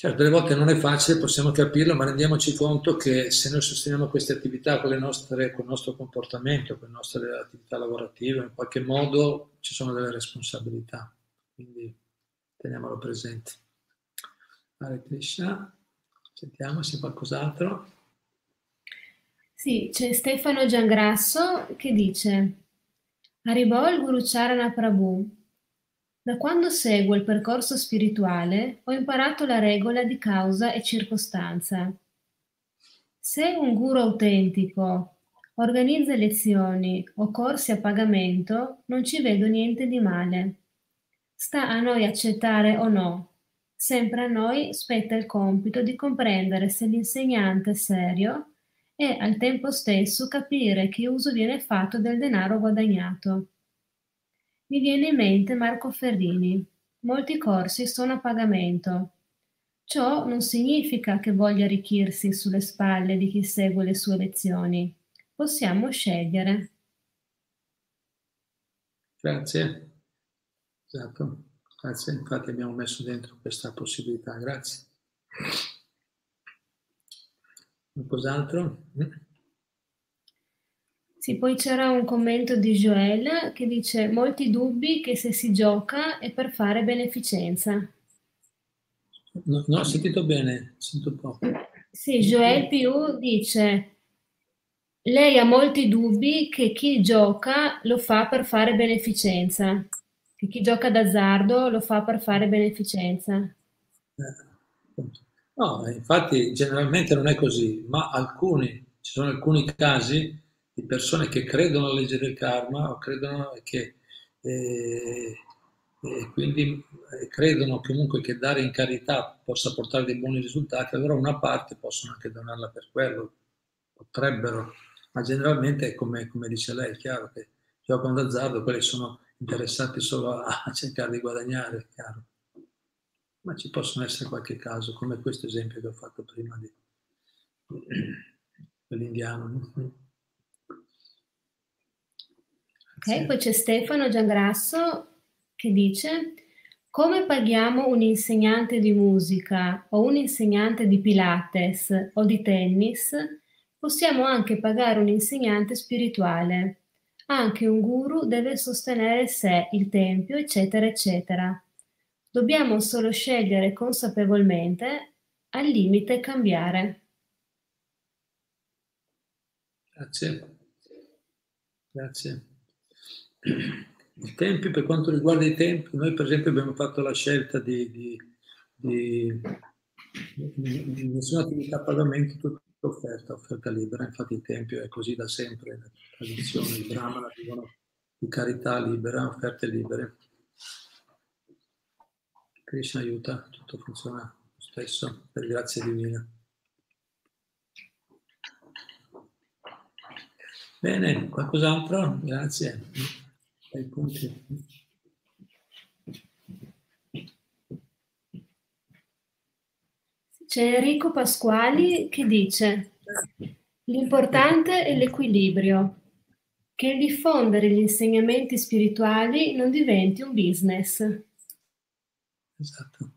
Certo, delle volte non è facile, possiamo capirlo, ma rendiamoci conto che se noi sosteniamo queste attività con, nostre, con il nostro comportamento, con le nostre attività lavorative, in qualche modo ci sono delle responsabilità. Quindi teniamolo presente. Hare Krishna. Sentiamo se qualcos'altro. Sì, c'è Stefano Giangrasso che dice Arrivò il Guru Charana Prabhu. Da quando seguo il percorso spirituale ho imparato la regola di causa e circostanza. Se un guru autentico organizza lezioni o corsi a pagamento, non ci vedo niente di male. Sta a noi accettare o no. Sempre a noi spetta il compito di comprendere se l'insegnante è serio e al tempo stesso capire che uso viene fatto del denaro guadagnato. Mi viene in mente Marco Ferrini. Molti corsi sono a pagamento. Ciò non significa che voglia arricchirsi sulle spalle di chi segue le sue lezioni. Possiamo scegliere. Grazie. Esatto. Grazie, infatti abbiamo messo dentro questa possibilità. Grazie. Qualcos'altro? Sì, poi c'era un commento di Joel che dice molti dubbi che se si gioca è per fare beneficenza. No, no ho sentito bene, sento poco. Sì, Joel Più dice, lei ha molti dubbi che chi gioca lo fa per fare beneficenza, che chi gioca d'azzardo lo fa per fare beneficenza. Eh, no, infatti generalmente non è così, ma alcuni, ci sono alcuni casi di persone che credono alla legge del karma o credono che... Eh, e quindi eh, credono comunque che dare in carità possa portare dei buoni risultati, allora una parte possono anche donarla per quello, potrebbero, ma generalmente come, come dice lei, è chiaro che giocano d'azzardo, quelli sono interessati solo a, cercare di guadagnare, chiaro. Ma ci possono essere qualche caso, come questo esempio che ho fatto prima di, dell'indiano. Ok, poi c'è Stefano Giangrasso che dice come paghiamo un insegnante di musica o un insegnante di Pilates o di tennis, possiamo anche pagare un insegnante spirituale. Anche un guru deve sostenere sé, il tempio, eccetera, eccetera. Dobbiamo solo scegliere consapevolmente, al limite cambiare. Grazie. Grazie. I tempi, per quanto riguarda i tempi, noi per esempio abbiamo fatto la scelta di, di, di, di nessuna attività a pagamento, tutta offerta, offerta libera, infatti il Tempio è così da sempre, la tradizione, il Brahmana vivono di carità libera, offerte libere. Krishna aiuta, tutto funziona lo stesso, per grazia divina. Bene, qualcos'altro? Grazie ai punti. C'è Enrico Pasquali che dice l'importante è l'equilibrio, che diffondere gli insegnamenti spirituali non diventi un business. Esatto.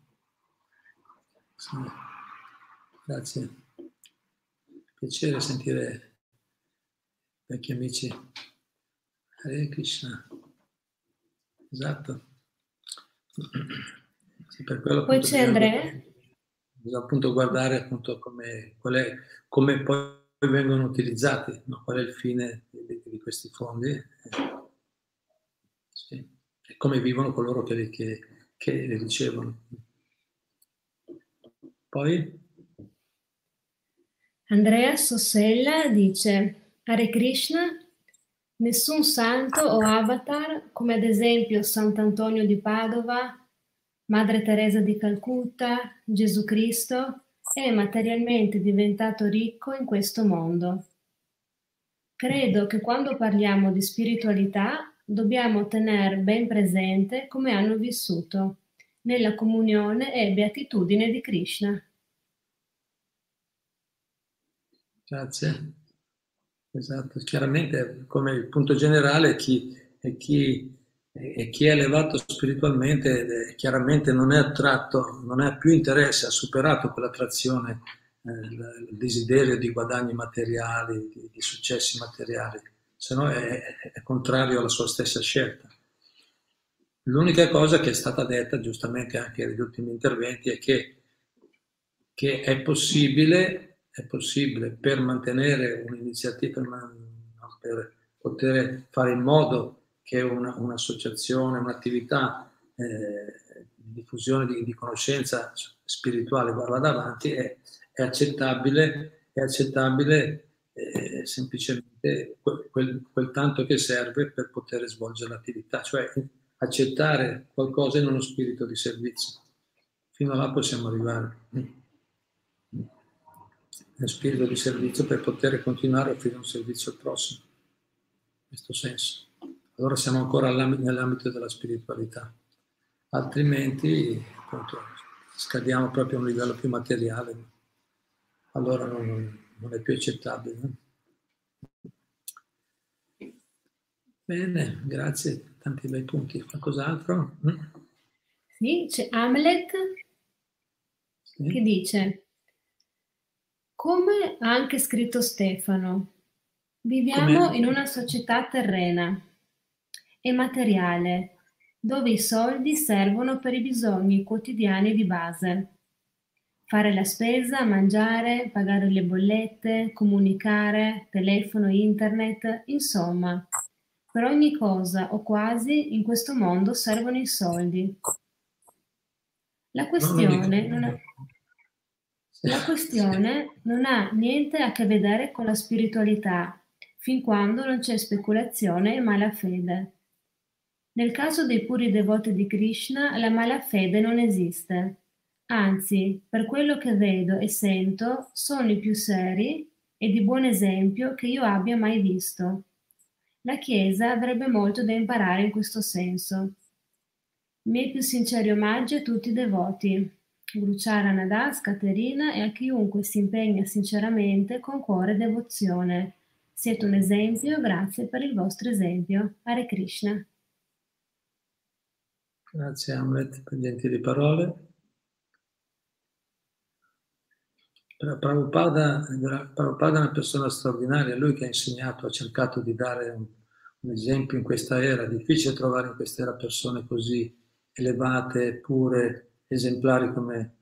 Sì. Grazie. Piacere sentire vecchi amici. Hare Krishna. Esatto. Sì, per quello Poi c'è Andrea. Bisogna appunto guardare appunto come, è, come poi vengono utilizzati, no? qual è il fine di, di questi fondi eh, sì. e come vivono coloro che li, che, che li ricevono. Poi? Andrea Sossella dice Hare Krishna Nessun santo o avatar, come ad esempio Sant'Antonio di Padova, Madre Teresa di Calcutta, Gesù Cristo, è materialmente diventato ricco in questo mondo. Credo che quando parliamo di spiritualità dobbiamo tenere ben presente come hanno vissuto nella comunione e beatitudine di Krishna. Grazie. Esatto, chiaramente come il punto generale chi, è chi, è chi è elevato spiritualmente chiaramente non è attratto, non ha più interesse, ha superato quell'attrazione, eh, il desiderio di guadagni materiali, di, di successi materiali, se no è, è contrario alla sua stessa scelta. L'unica cosa che è stata detta, giustamente anche negli ultimi interventi, è che, che è possibile è possibile per mantenere un'iniziativa, per, poter fare in modo che una, un'associazione, un'attività eh, diffusione di, di, conoscenza spirituale vada avanti, è, è accettabile, è accettabile eh, semplicemente quel, quel, quel, tanto che serve per poter svolgere l'attività, cioè accettare qualcosa in uno spirito di servizio. Fino a là possiamo arrivare. Nel spirito di servizio per poter continuare a offrire un servizio al prossimo. In questo senso. Allora siamo ancora nell'ambito della spiritualità. Altrimenti, appunto, scadiamo proprio a un livello più materiale. Allora non, non è più accettabile. Bene, grazie, tanti bei punti. Qualcos'altro? Mm? Sì, c'è Hamlet sì. che dice, come ha anche scritto Stefano, viviamo Com'è? in una società terrena e materiale, dove i soldi servono per i bisogni quotidiani di base fare la spesa, mangiare, pagare le bollette, comunicare, telefono, internet, insomma, per ogni cosa o quasi in questo mondo servono i soldi. La questione non ha, la questione non ha niente a che vedere con la spiritualità, fin quando non c'è speculazione e malafede. Nel caso dei puri devoti di Krishna, la malafede non esiste. Anzi, per quello che vedo e sento, sono i più seri e di buon esempio che io abbia mai visto. La Chiesa avrebbe molto da imparare in questo senso. Miei più sinceri omaggi a tutti i devoti, Gruciara Nadas, Caterina e a chiunque si impegna sinceramente con cuore e devozione. Siete un esempio, grazie per il vostro esempio. Hare Krishna. Grazie Hamlet per le gentili parole. Prabhupada è una persona straordinaria, lui che ha insegnato, ha cercato di dare un, un esempio in questa era, è difficile trovare in questa era persone così elevate, pure, esemplari come,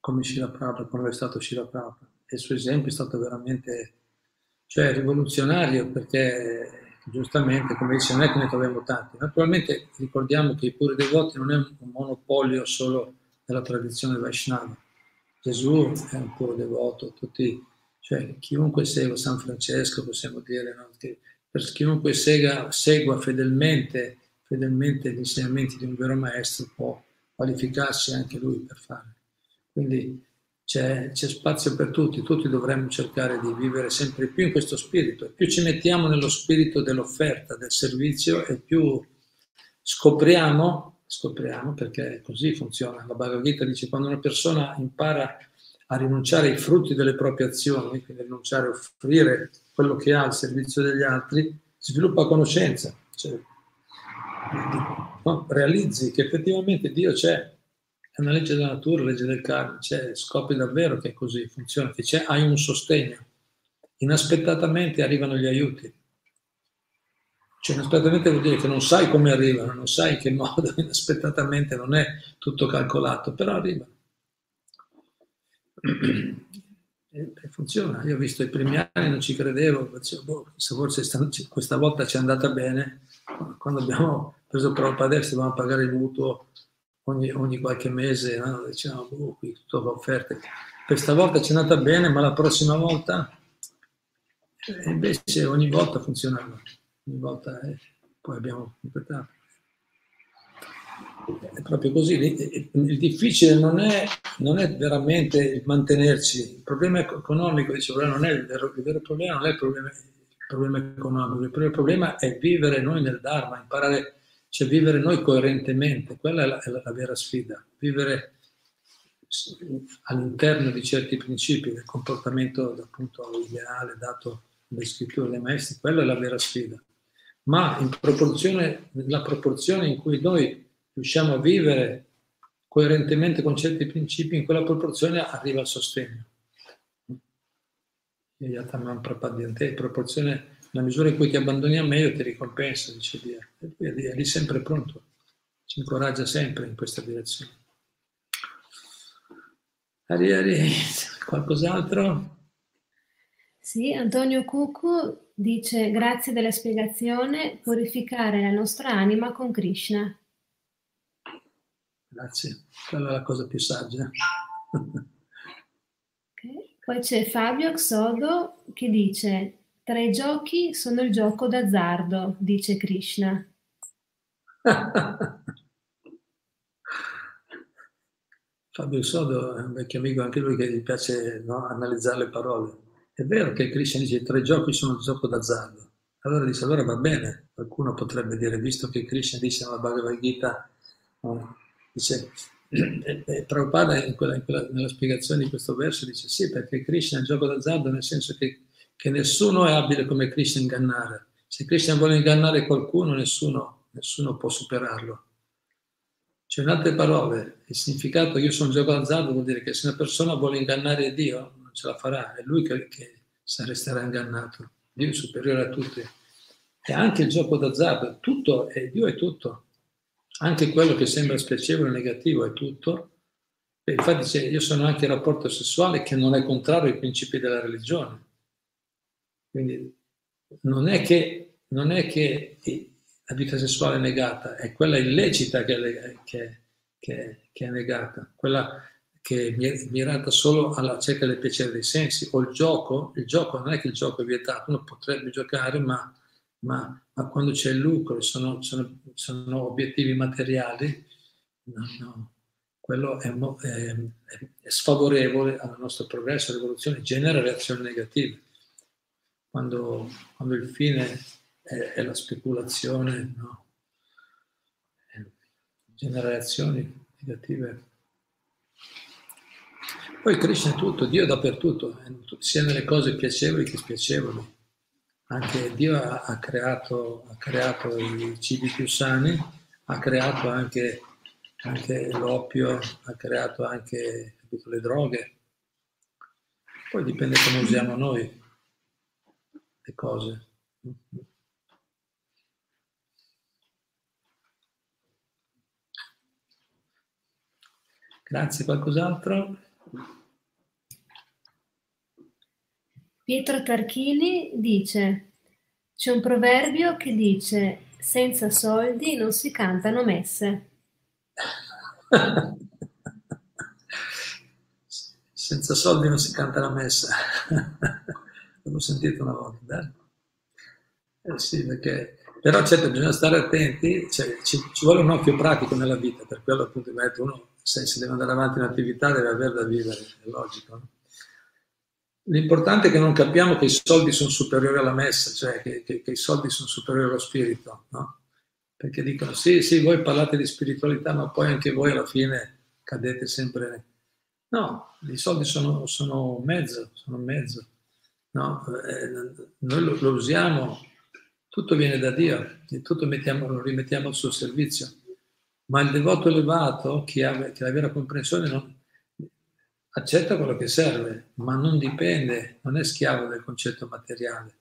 come Shila Prabhupada, come è stato Shila Prabhupada. Il suo esempio è stato veramente cioè, rivoluzionario perché giustamente, come dice, non è che ne troviamo tanti. Naturalmente ricordiamo che i puri devoti non è un monopolio solo della tradizione Vaishnava Gesù è un puro devoto, tutti, cioè chiunque segua San Francesco, possiamo dire, no? che per chiunque segua, segua fedelmente, fedelmente gli insegnamenti di un vero maestro può qualificarsi anche lui per fare. Quindi c'è, c'è, spazio per tutti, tutti dovremmo cercare di vivere sempre più in questo spirito. Più ci mettiamo nello spirito dell'offerta, del servizio, e più scopriamo scopriamo perché così funziona. La Bhagavad Gita dice quando una persona impara a rinunciare ai frutti delle proprie azioni, quindi rinunciare a offrire quello che ha al servizio degli altri, sviluppa conoscenza, cioè, no? realizzi che effettivamente Dio c'è, è una legge della natura, legge del karma, cioè, scopri davvero che è così, funziona, che hai un sostegno. Inaspettatamente arrivano gli aiuti. Cioè, inaspettatamente vuol dire che non sai come arrivano, non sai in che modo, inaspettatamente non è tutto calcolato, però arrivano. E, funziona. Io ho visto i primi anni, non ci credevo, boh, se forse questa volta ci è andata bene, quando abbiamo preso Prabhupada adesso dobbiamo pagare il mutuo ogni, ogni qualche mese, no? diciamo, boh, qui tutto offerte. Questa volta ci è andata bene, ma la prossima volta eh, invece ogni volta funzionava ogni volta eh, poi abbiamo completato. È proprio così, il difficile non è, non è veramente mantenerci, il problema economico, dicevo, non è il vero, il vero problema, non è il problema, il problema economico, il problema è vivere noi nel Dharma, imparare, cioè vivere noi coerentemente, quella è la, è la vera sfida, vivere all'interno di certi principi del comportamento appunto ideale dato dalle scritture dei maestri, quella è la vera sfida ma in proporzione, nella proporzione in cui noi riusciamo a vivere coerentemente con certi principi, in quella proporzione arriva il sostegno. In proporzione, nella misura in cui ti abbandoni a me, io ti ricompenso, dice Dio. E è lì sempre pronto, ci incoraggia sempre in questa direzione. Ari, Ari, qualcos'altro? Sì, Antonio Cucu dice grazie della spiegazione, purificare la nostra anima con Krishna. Grazie, quella è la cosa più saggia. okay. Poi c'è Fabio Xodo che dice, tra i giochi sono il gioco d'azzardo, dice Krishna. Fabio Sodo è un vecchio amico, anche lui che gli piace no, analizzare le parole. È vero che Krishna dice tre giochi sono il gioco d'azzardo. Allora dice, allora va bene, qualcuno potrebbe dire, visto che Krishna dice nella Bhagavad Gita, no, dice, e, e Prabhupada in quella, in quella, nella spiegazione di questo verso dice sì, perché Krishna è il gioco d'azzardo nel senso che, che nessuno è abile come Krishna a ingannare. Se Krishna vuole ingannare qualcuno, nessuno, nessuno può superarlo. Cioè, in altre parole, il significato io sono un gioco d'azzardo vuol dire che se una persona vuole ingannare Dio, non ce la farà, è lui che, che resterà ingannato. Dio è superiore a tutti. E anche il gioco d'azzardo, tutto è, Dio è tutto. Anche quello che sembra spiacevole e negativo è tutto. E infatti io sono anche il rapporto sessuale che non è contrario ai principi della religione. Quindi non è che, non è che la vita sessuale è negata, è quella illecita che che, che, che è negata, quella che è mirata solo alla cerca del piacere dei sensi, o il gioco, il gioco non è che il gioco è vietato, uno potrebbe giocare, ma, ma, ma quando c'è il lucro, sono, sono, sono obiettivi materiali, no, no. quello è, è, è, sfavorevole al nostro progresso, all'evoluzione, genera reazioni negative. Quando, quando il fine è, è la speculazione, no? genera reazioni negative. Poi è tutto, Dio è dappertutto, sia nelle cose piacevoli che spiacevoli. Anche Dio ha, ha, creato, ha creato, i cibi più sani, ha creato anche, anche l'oppio, ha creato anche capito, le droghe. Poi dipende come usiamo noi le cose. Grazie, qualcos'altro? Pietro Tarchini dice, c'è un proverbio che dice senza soldi non si cantano messe. senza soldi non si canta la messa. L'ho sentito una volta. Eh sì, perché... Però certo bisogna stare attenti, cioè, ci, ci, vuole un occhio pratico nella vita, per quello appunto uno se, se deve andare avanti in attività deve avere da vivere, è logico. No? L'importante è che non capiamo che i soldi sono superiori alla messa, cioè che, che, che i soldi sono superiori allo spirito, no? Perché dicono sì, sì, voi parlate di spiritualità, ma poi anche voi alla fine cadete sempre. No, i soldi sono, sono mezzo, sono mezzo. No? Eh, noi lo, lo, usiamo, tutto viene da Dio, tutto mettiamo, lo rimettiamo al suo servizio. Ma il devoto elevato, chi ha, chi ha la vera comprensione, non, accetta quello che serve, ma non dipende, non è schiavo del concetto materiale.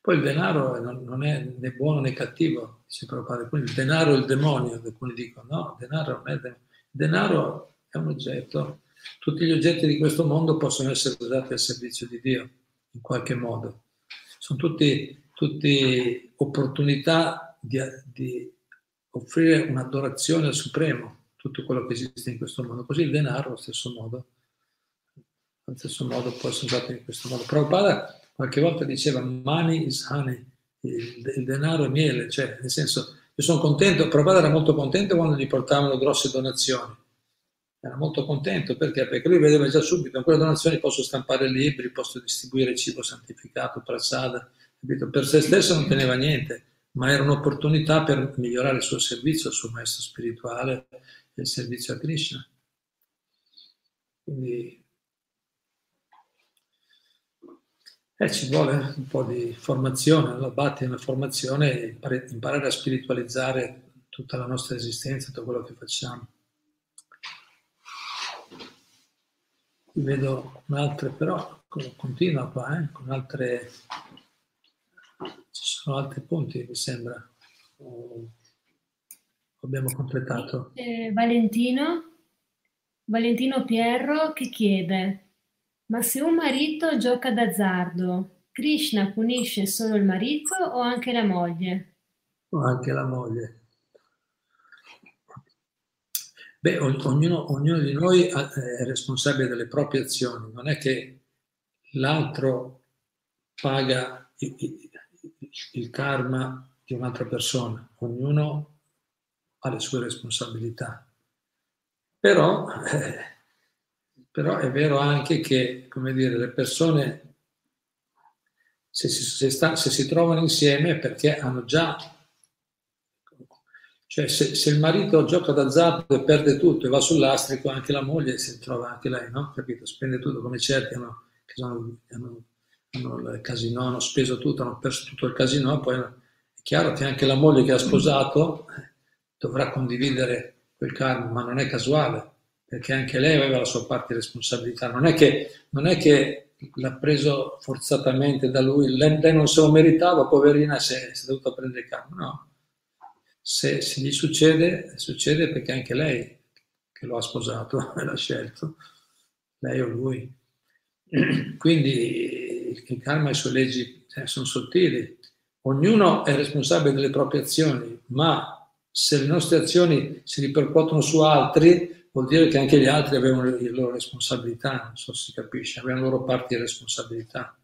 Poi il denaro non è né buono né cattivo, dice Prabhupada, quindi il denaro è il demonio, alcuni dicono no, il denaro non è demonio. Il denaro è un oggetto, tutti gli oggetti di questo mondo possono essere usati al servizio di Dio, in qualche modo. Sono tutti, tutti opportunità di, di offrire un'adorazione al Supremo, tutto quello che esiste in questo mondo. Così il denaro, allo stesso modo, allo stesso modo può essere usato in questo modo. Prabhupada qualche volta diceva money is honey, il, il denaro è miele, cioè nel senso io sono contento, Prabhupada era molto contento quando gli portavano grosse donazioni, era molto contento perché? Perché lui vedeva già subito, in quelle donazioni posso stampare libri, posso distribuire cibo santificato, prasada, capito? per se stesso non teneva niente, ma era un'opportunità per migliorare il suo servizio al suo maestro spirituale del servizio a Krishna. Quindi eh, ci vuole un po' di formazione, alla batti una formazione e imparare a spiritualizzare tutta la nostra esistenza, tutto quello che facciamo. Qui vedo un'altra, però continua qua, eh, con altre, ci sono altri punti, mi sembra abbiamo completato. Eh, Valentino, Valentino Pierro che chiede, ma se un marito gioca d'azzardo, Krishna punisce solo il marito o anche la moglie? O anche la moglie. Beh, ognuno, ognuno, di noi è responsabile delle proprie azioni, non è che l'altro paga il karma di un'altra persona, ognuno ha le sue responsabilità. Però, eh, però è vero anche che, come dire, le persone, se si, se, sta, se si trovano insieme è perché hanno già cioè, se, se, il marito gioca d'azzardo e perde tutto e va sull'astrico, anche la moglie si trova anche lei, no? Capito? Spende tutto come certi hanno, sono, hanno, hanno il casino, hanno speso tutto, hanno perso tutto il casino, poi è chiaro che anche la moglie che ha sposato dovrà condividere quel karma, ma non è casuale, perché anche lei aveva la sua parte di responsabilità. Non è che, non è che l'ha preso forzatamente da lui, lei, non se lo meritava, poverina, si è, si è dovuta prendere karma, no se, se, gli succede, succede perché anche lei che lo ha sposato l'ha scelto, lei o lui. Quindi il karma e le sue leggi eh, sono sottili. Ognuno è responsabile delle proprie azioni, ma se le nostre azioni si ripercuotono su altri, vuol dire che anche gli altri avevano le loro responsabilità, non so se si capisce, avevano la loro parte di responsabilità.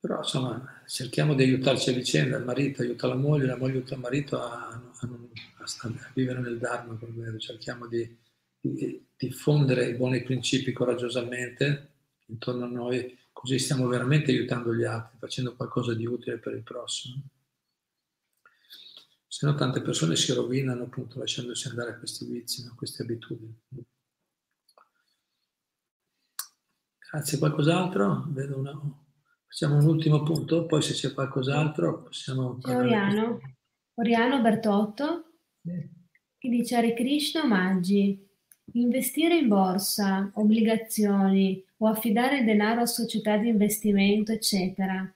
Però insomma cerchiamo di aiutarci a vicenda, il marito aiuta la moglie, la moglie aiuta il marito a, a, a, a vivere nel Dharma, cerchiamo di, di, diffondere i buoni principi coraggiosamente intorno a noi, così stiamo veramente aiutando gli altri, facendo qualcosa di utile per il prossimo. Se no tante persone si rovinano appunto lasciandosi andare a questi vizi, a queste abitudini. Grazie, qualcos'altro? Vedo una... Facciamo un ultimo punto, poi se c'è qualcos'altro possiamo... C'è Oriano, Oriano Bertotto, che dice Hare Krishna omaggi. Investire in borsa, obbligazioni o affidare denaro a società di investimento, eccetera.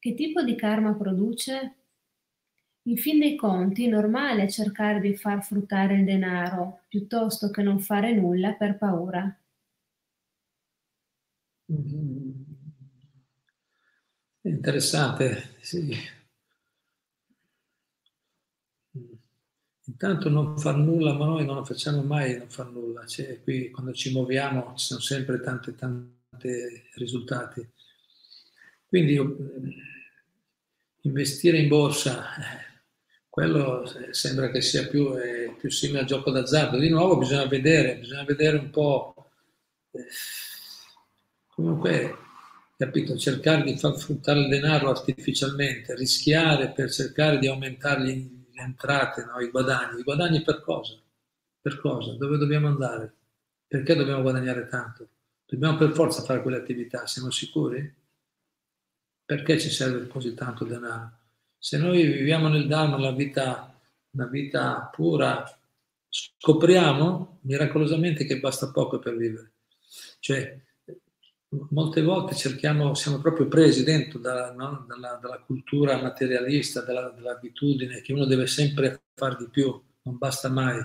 Che tipo di karma produce? In fin dei conti è normale cercare di far fruttare il denaro piuttosto che non fare nulla per paura. Mm-hmm. Interessante, sì. Intanto non far nulla, ma noi non facciamo mai non far nulla. Cioè, qui quando ci muoviamo ci sono sempre tanti, tanti risultati. Quindi investire in borsa, eh, quello sembra che sia più, eh, più, simile al gioco d'azzardo. Di nuovo bisogna vedere, bisogna vedere un po'. Eh, comunque capito? Cercare di far fruttare il denaro artificialmente, rischiare per cercare di aumentare le entrate, no? i guadagni. I guadagni per cosa? Per cosa? Dove dobbiamo andare? Perché dobbiamo guadagnare tanto? Dobbiamo per forza fare quelle attività, siamo sicuri? Perché ci serve così tanto denaro? Se noi viviamo nel Dharma la vita, una vita pura, scopriamo miracolosamente che basta poco per vivere. Cioè, molte volte cerchiamo, siamo proprio presi dentro da, no? dalla, dalla, cultura materialista, dalla, dall'abitudine che uno deve sempre fare di più, non basta mai.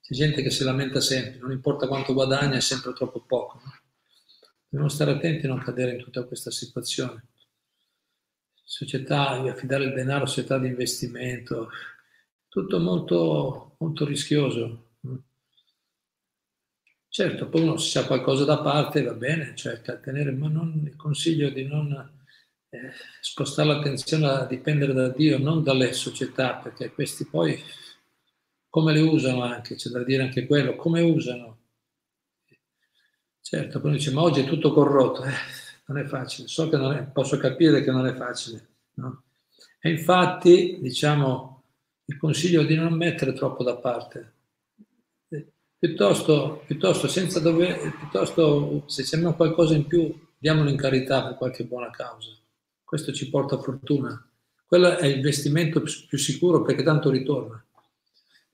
C'è gente che si lamenta sempre, non importa quanto guadagna, è sempre troppo poco. No? Dobbiamo stare attenti a non cadere in tutta questa situazione. Società, affidare il denaro a società di investimento, tutto molto, molto rischioso. Certo, poi uno se ha qualcosa da parte va bene, cerca di tenere, ma non, il consiglio di non eh, spostare l'attenzione a dipendere da Dio, non dalle società, perché questi poi come le usano anche, c'è da dire anche quello, come usano. Certo, poi dice, ma oggi è tutto corrotto, eh, non è facile, so che non è, posso capire che non è facile, no? E infatti, diciamo, il consiglio è di non mettere troppo da parte, Piuttosto, piuttosto, senza dover, piuttosto se c'è qualcosa in più, diamolo in carità per qualche buona causa. Questo ci porta fortuna. Quello è l'investimento più sicuro perché tanto ritorna.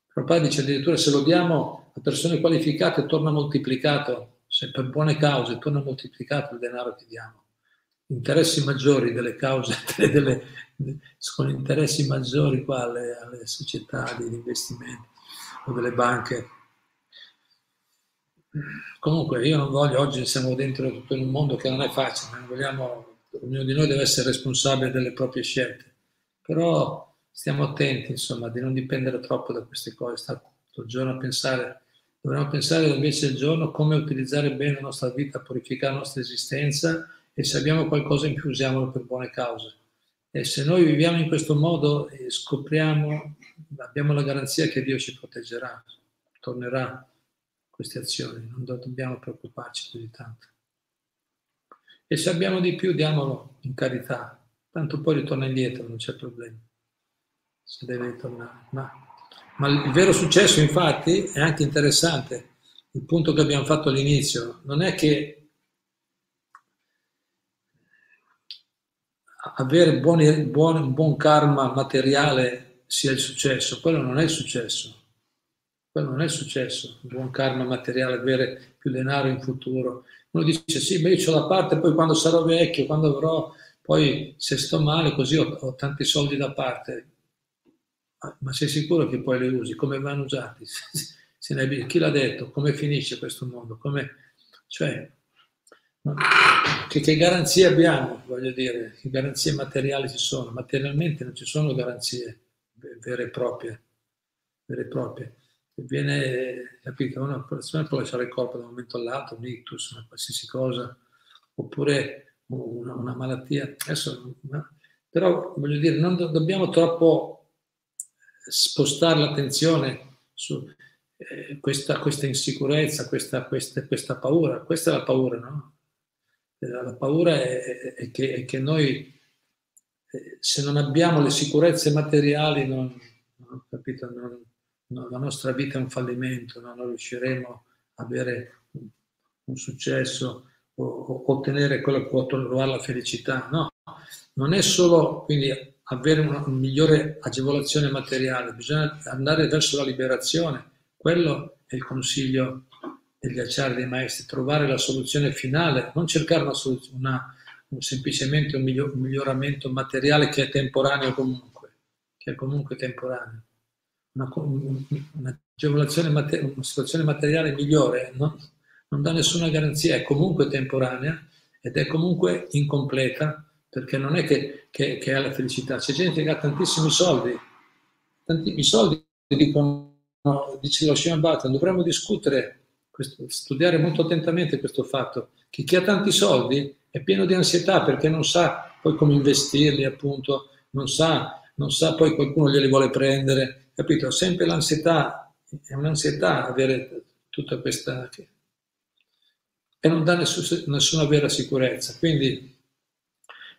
Prabhupada dice addirittura se lo diamo a persone qualificate torna moltiplicato, se per buone cause torna moltiplicato il denaro che diamo. Interessi maggiori delle cause, delle, sono interessi maggiori qua alle, alle società di investimento o delle banche Comunque io non voglio, oggi siamo dentro tutto un mondo che non è facile, vogliamo, ognuno di noi deve essere responsabile delle proprie scelte, Però stiamo attenti, insomma, di non dipendere troppo da queste cose, stare tutto il giorno a pensare, dovremmo pensare invece il giorno come utilizzare bene la nostra vita, purificare la nostra esistenza e se abbiamo qualcosa in più usiamolo per buone cause. E se noi viviamo in questo modo e scopriamo, abbiamo la garanzia che Dio ci proteggerà, tornerà queste azioni, non dobbiamo preoccuparci più di tanto. E se abbiamo di più, diamolo in carità, tanto poi ritorna indietro, non c'è problema. Se deve ritornare. Ma, ma il vero successo, infatti, è anche interessante. Il punto che abbiamo fatto all'inizio, non è che avere buoni, buoni, un buon karma materiale sia il successo, quello non è il successo. Quello non è il successo, un buon karma materiale, avere più denaro in futuro. Uno dice sì, ma io ho da parte, poi quando sarò vecchio, quando avrò, poi se sto male così ho, ho tanti soldi da parte. Ma sei sicuro che poi li usi? Come vanno usati? Chi l'ha detto? Come finisce questo mondo? Come, cioè, che, che, garanzie abbiamo, voglio dire, che garanzie materiali ci sono? Materialmente non ci sono garanzie vere e proprie, vere e proprie viene, capito, una persona può lasciare il corpo da un momento all'altro, un ictus, una qualsiasi cosa, oppure una, una malattia. Adesso, però voglio dire, non do, dobbiamo troppo spostare l'attenzione su eh, questa, questa, insicurezza, questa, questa, questa, paura. Questa è la paura, no? La paura è, è, che, è che, noi, eh, se non abbiamo le sicurezze materiali, non, non, capito, non, no, la nostra vita è un fallimento, no? non riusciremo a avere un, successo o, ottenere quello che può trovare la felicità. No, non è solo quindi avere una, migliore agevolazione materiale, bisogna andare verso la liberazione. Quello è il consiglio degli acciari dei maestri, trovare la soluzione finale, non cercare una una, un, semplicemente un miglioramento materiale che è temporaneo comunque, che è comunque temporaneo una, un'agevolazione, una situazione materiale migliore no? non dà nessuna garanzia, è comunque temporanea ed è comunque incompleta perché non è che, che, che ha la felicità. C'è gente che ha tantissimi soldi, tantissimi soldi dicono, dice lo Shivan Bhattan, dovremmo discutere, questo, studiare molto attentamente questo fatto, che chi ha tanti soldi è pieno di ansietà perché non sa poi come investirli, appunto, non sa, non sa poi qualcuno glieli vuole prendere, capito? Sempre l'ansietà, è un'ansietà avere tutta questa... e non dà nessun, nessuna vera sicurezza. Quindi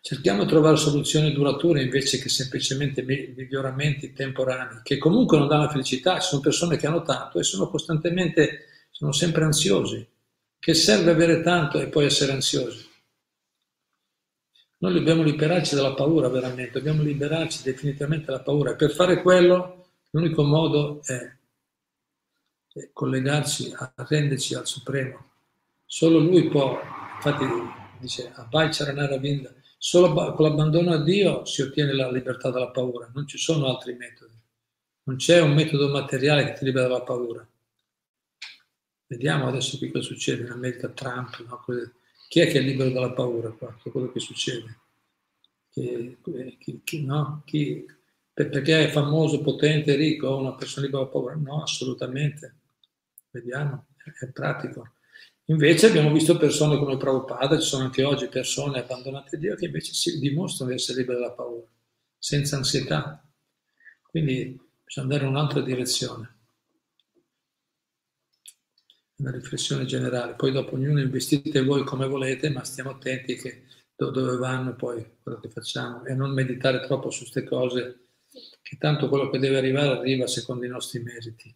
cerchiamo di trovare soluzioni durature invece che semplicemente miglioramenti temporanei, che comunque non danno felicità. Ci sono persone che hanno tanto e sono costantemente, sono sempre ansiosi. Che serve avere tanto e poi essere ansiosi? Noi dobbiamo liberarci dalla paura veramente, dobbiamo liberarci definitivamente dalla paura e per fare quello L'unico modo è, collegarci, arrenderci al Supremo. Solo Lui può, infatti dice, Abhai Charanara Vinda, solo con l'abbandono a Dio si ottiene la libertà dalla paura, non ci sono altri metodi. Non c'è un metodo materiale che ti libera dalla paura. Vediamo adesso qui cosa succede in America, Trump, no? Chi è che è libero dalla paura qua? quello che succede. Che, chi, chi, no? chi, perché è famoso, potente, ricco, una persona libera o povera? No, assolutamente. Vediamo, è pratico. Invece abbiamo visto persone come Prabhupada, ci sono anche oggi persone abbandonate a Dio che invece si dimostrano di essere libere dalla paura, senza ansietà. Quindi bisogna andare in un'altra direzione. Una riflessione generale. Poi dopo ognuno investite voi come volete, ma stiamo attenti che dove vanno poi quello che facciamo e non meditare troppo su queste cose che tanto quello che deve arrivare arriva secondo i nostri meriti.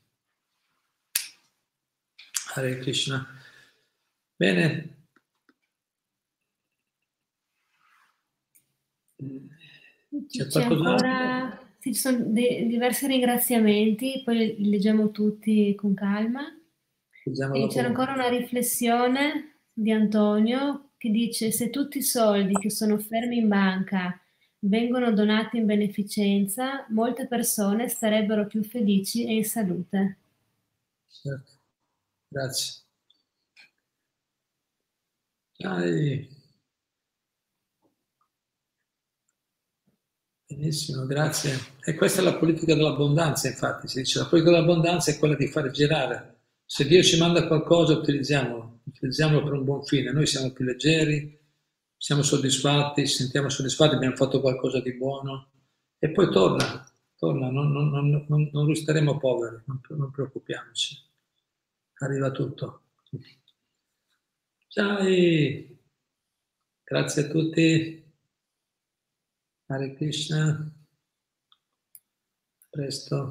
Hare Krishna. Bene. C'è, C'è ancora, ci sono de- diversi ringraziamenti, poi li leggiamo tutti con calma. E c'era ancora una riflessione di Antonio che dice se tutti i soldi che sono fermi in banca vengono donati in beneficenza, molte persone starebbero più felici e in salute. Certo, grazie. Dai. Benissimo, grazie. E questa è la politica dell'abbondanza, infatti, si dice la politica dell'abbondanza è quella di fare girare. Se Dio ci manda qualcosa, utilizziamolo, utilizziamolo per un buon fine. Noi siamo più leggeri, siamo soddisfatti, ci sentiamo soddisfatti, abbiamo fatto qualcosa di buono e poi torna, torna, non, non, non, non resteremo poveri, non, preoccupiamoci, arriva tutto. Ciao, grazie a tutti. Hare Krishna, presto.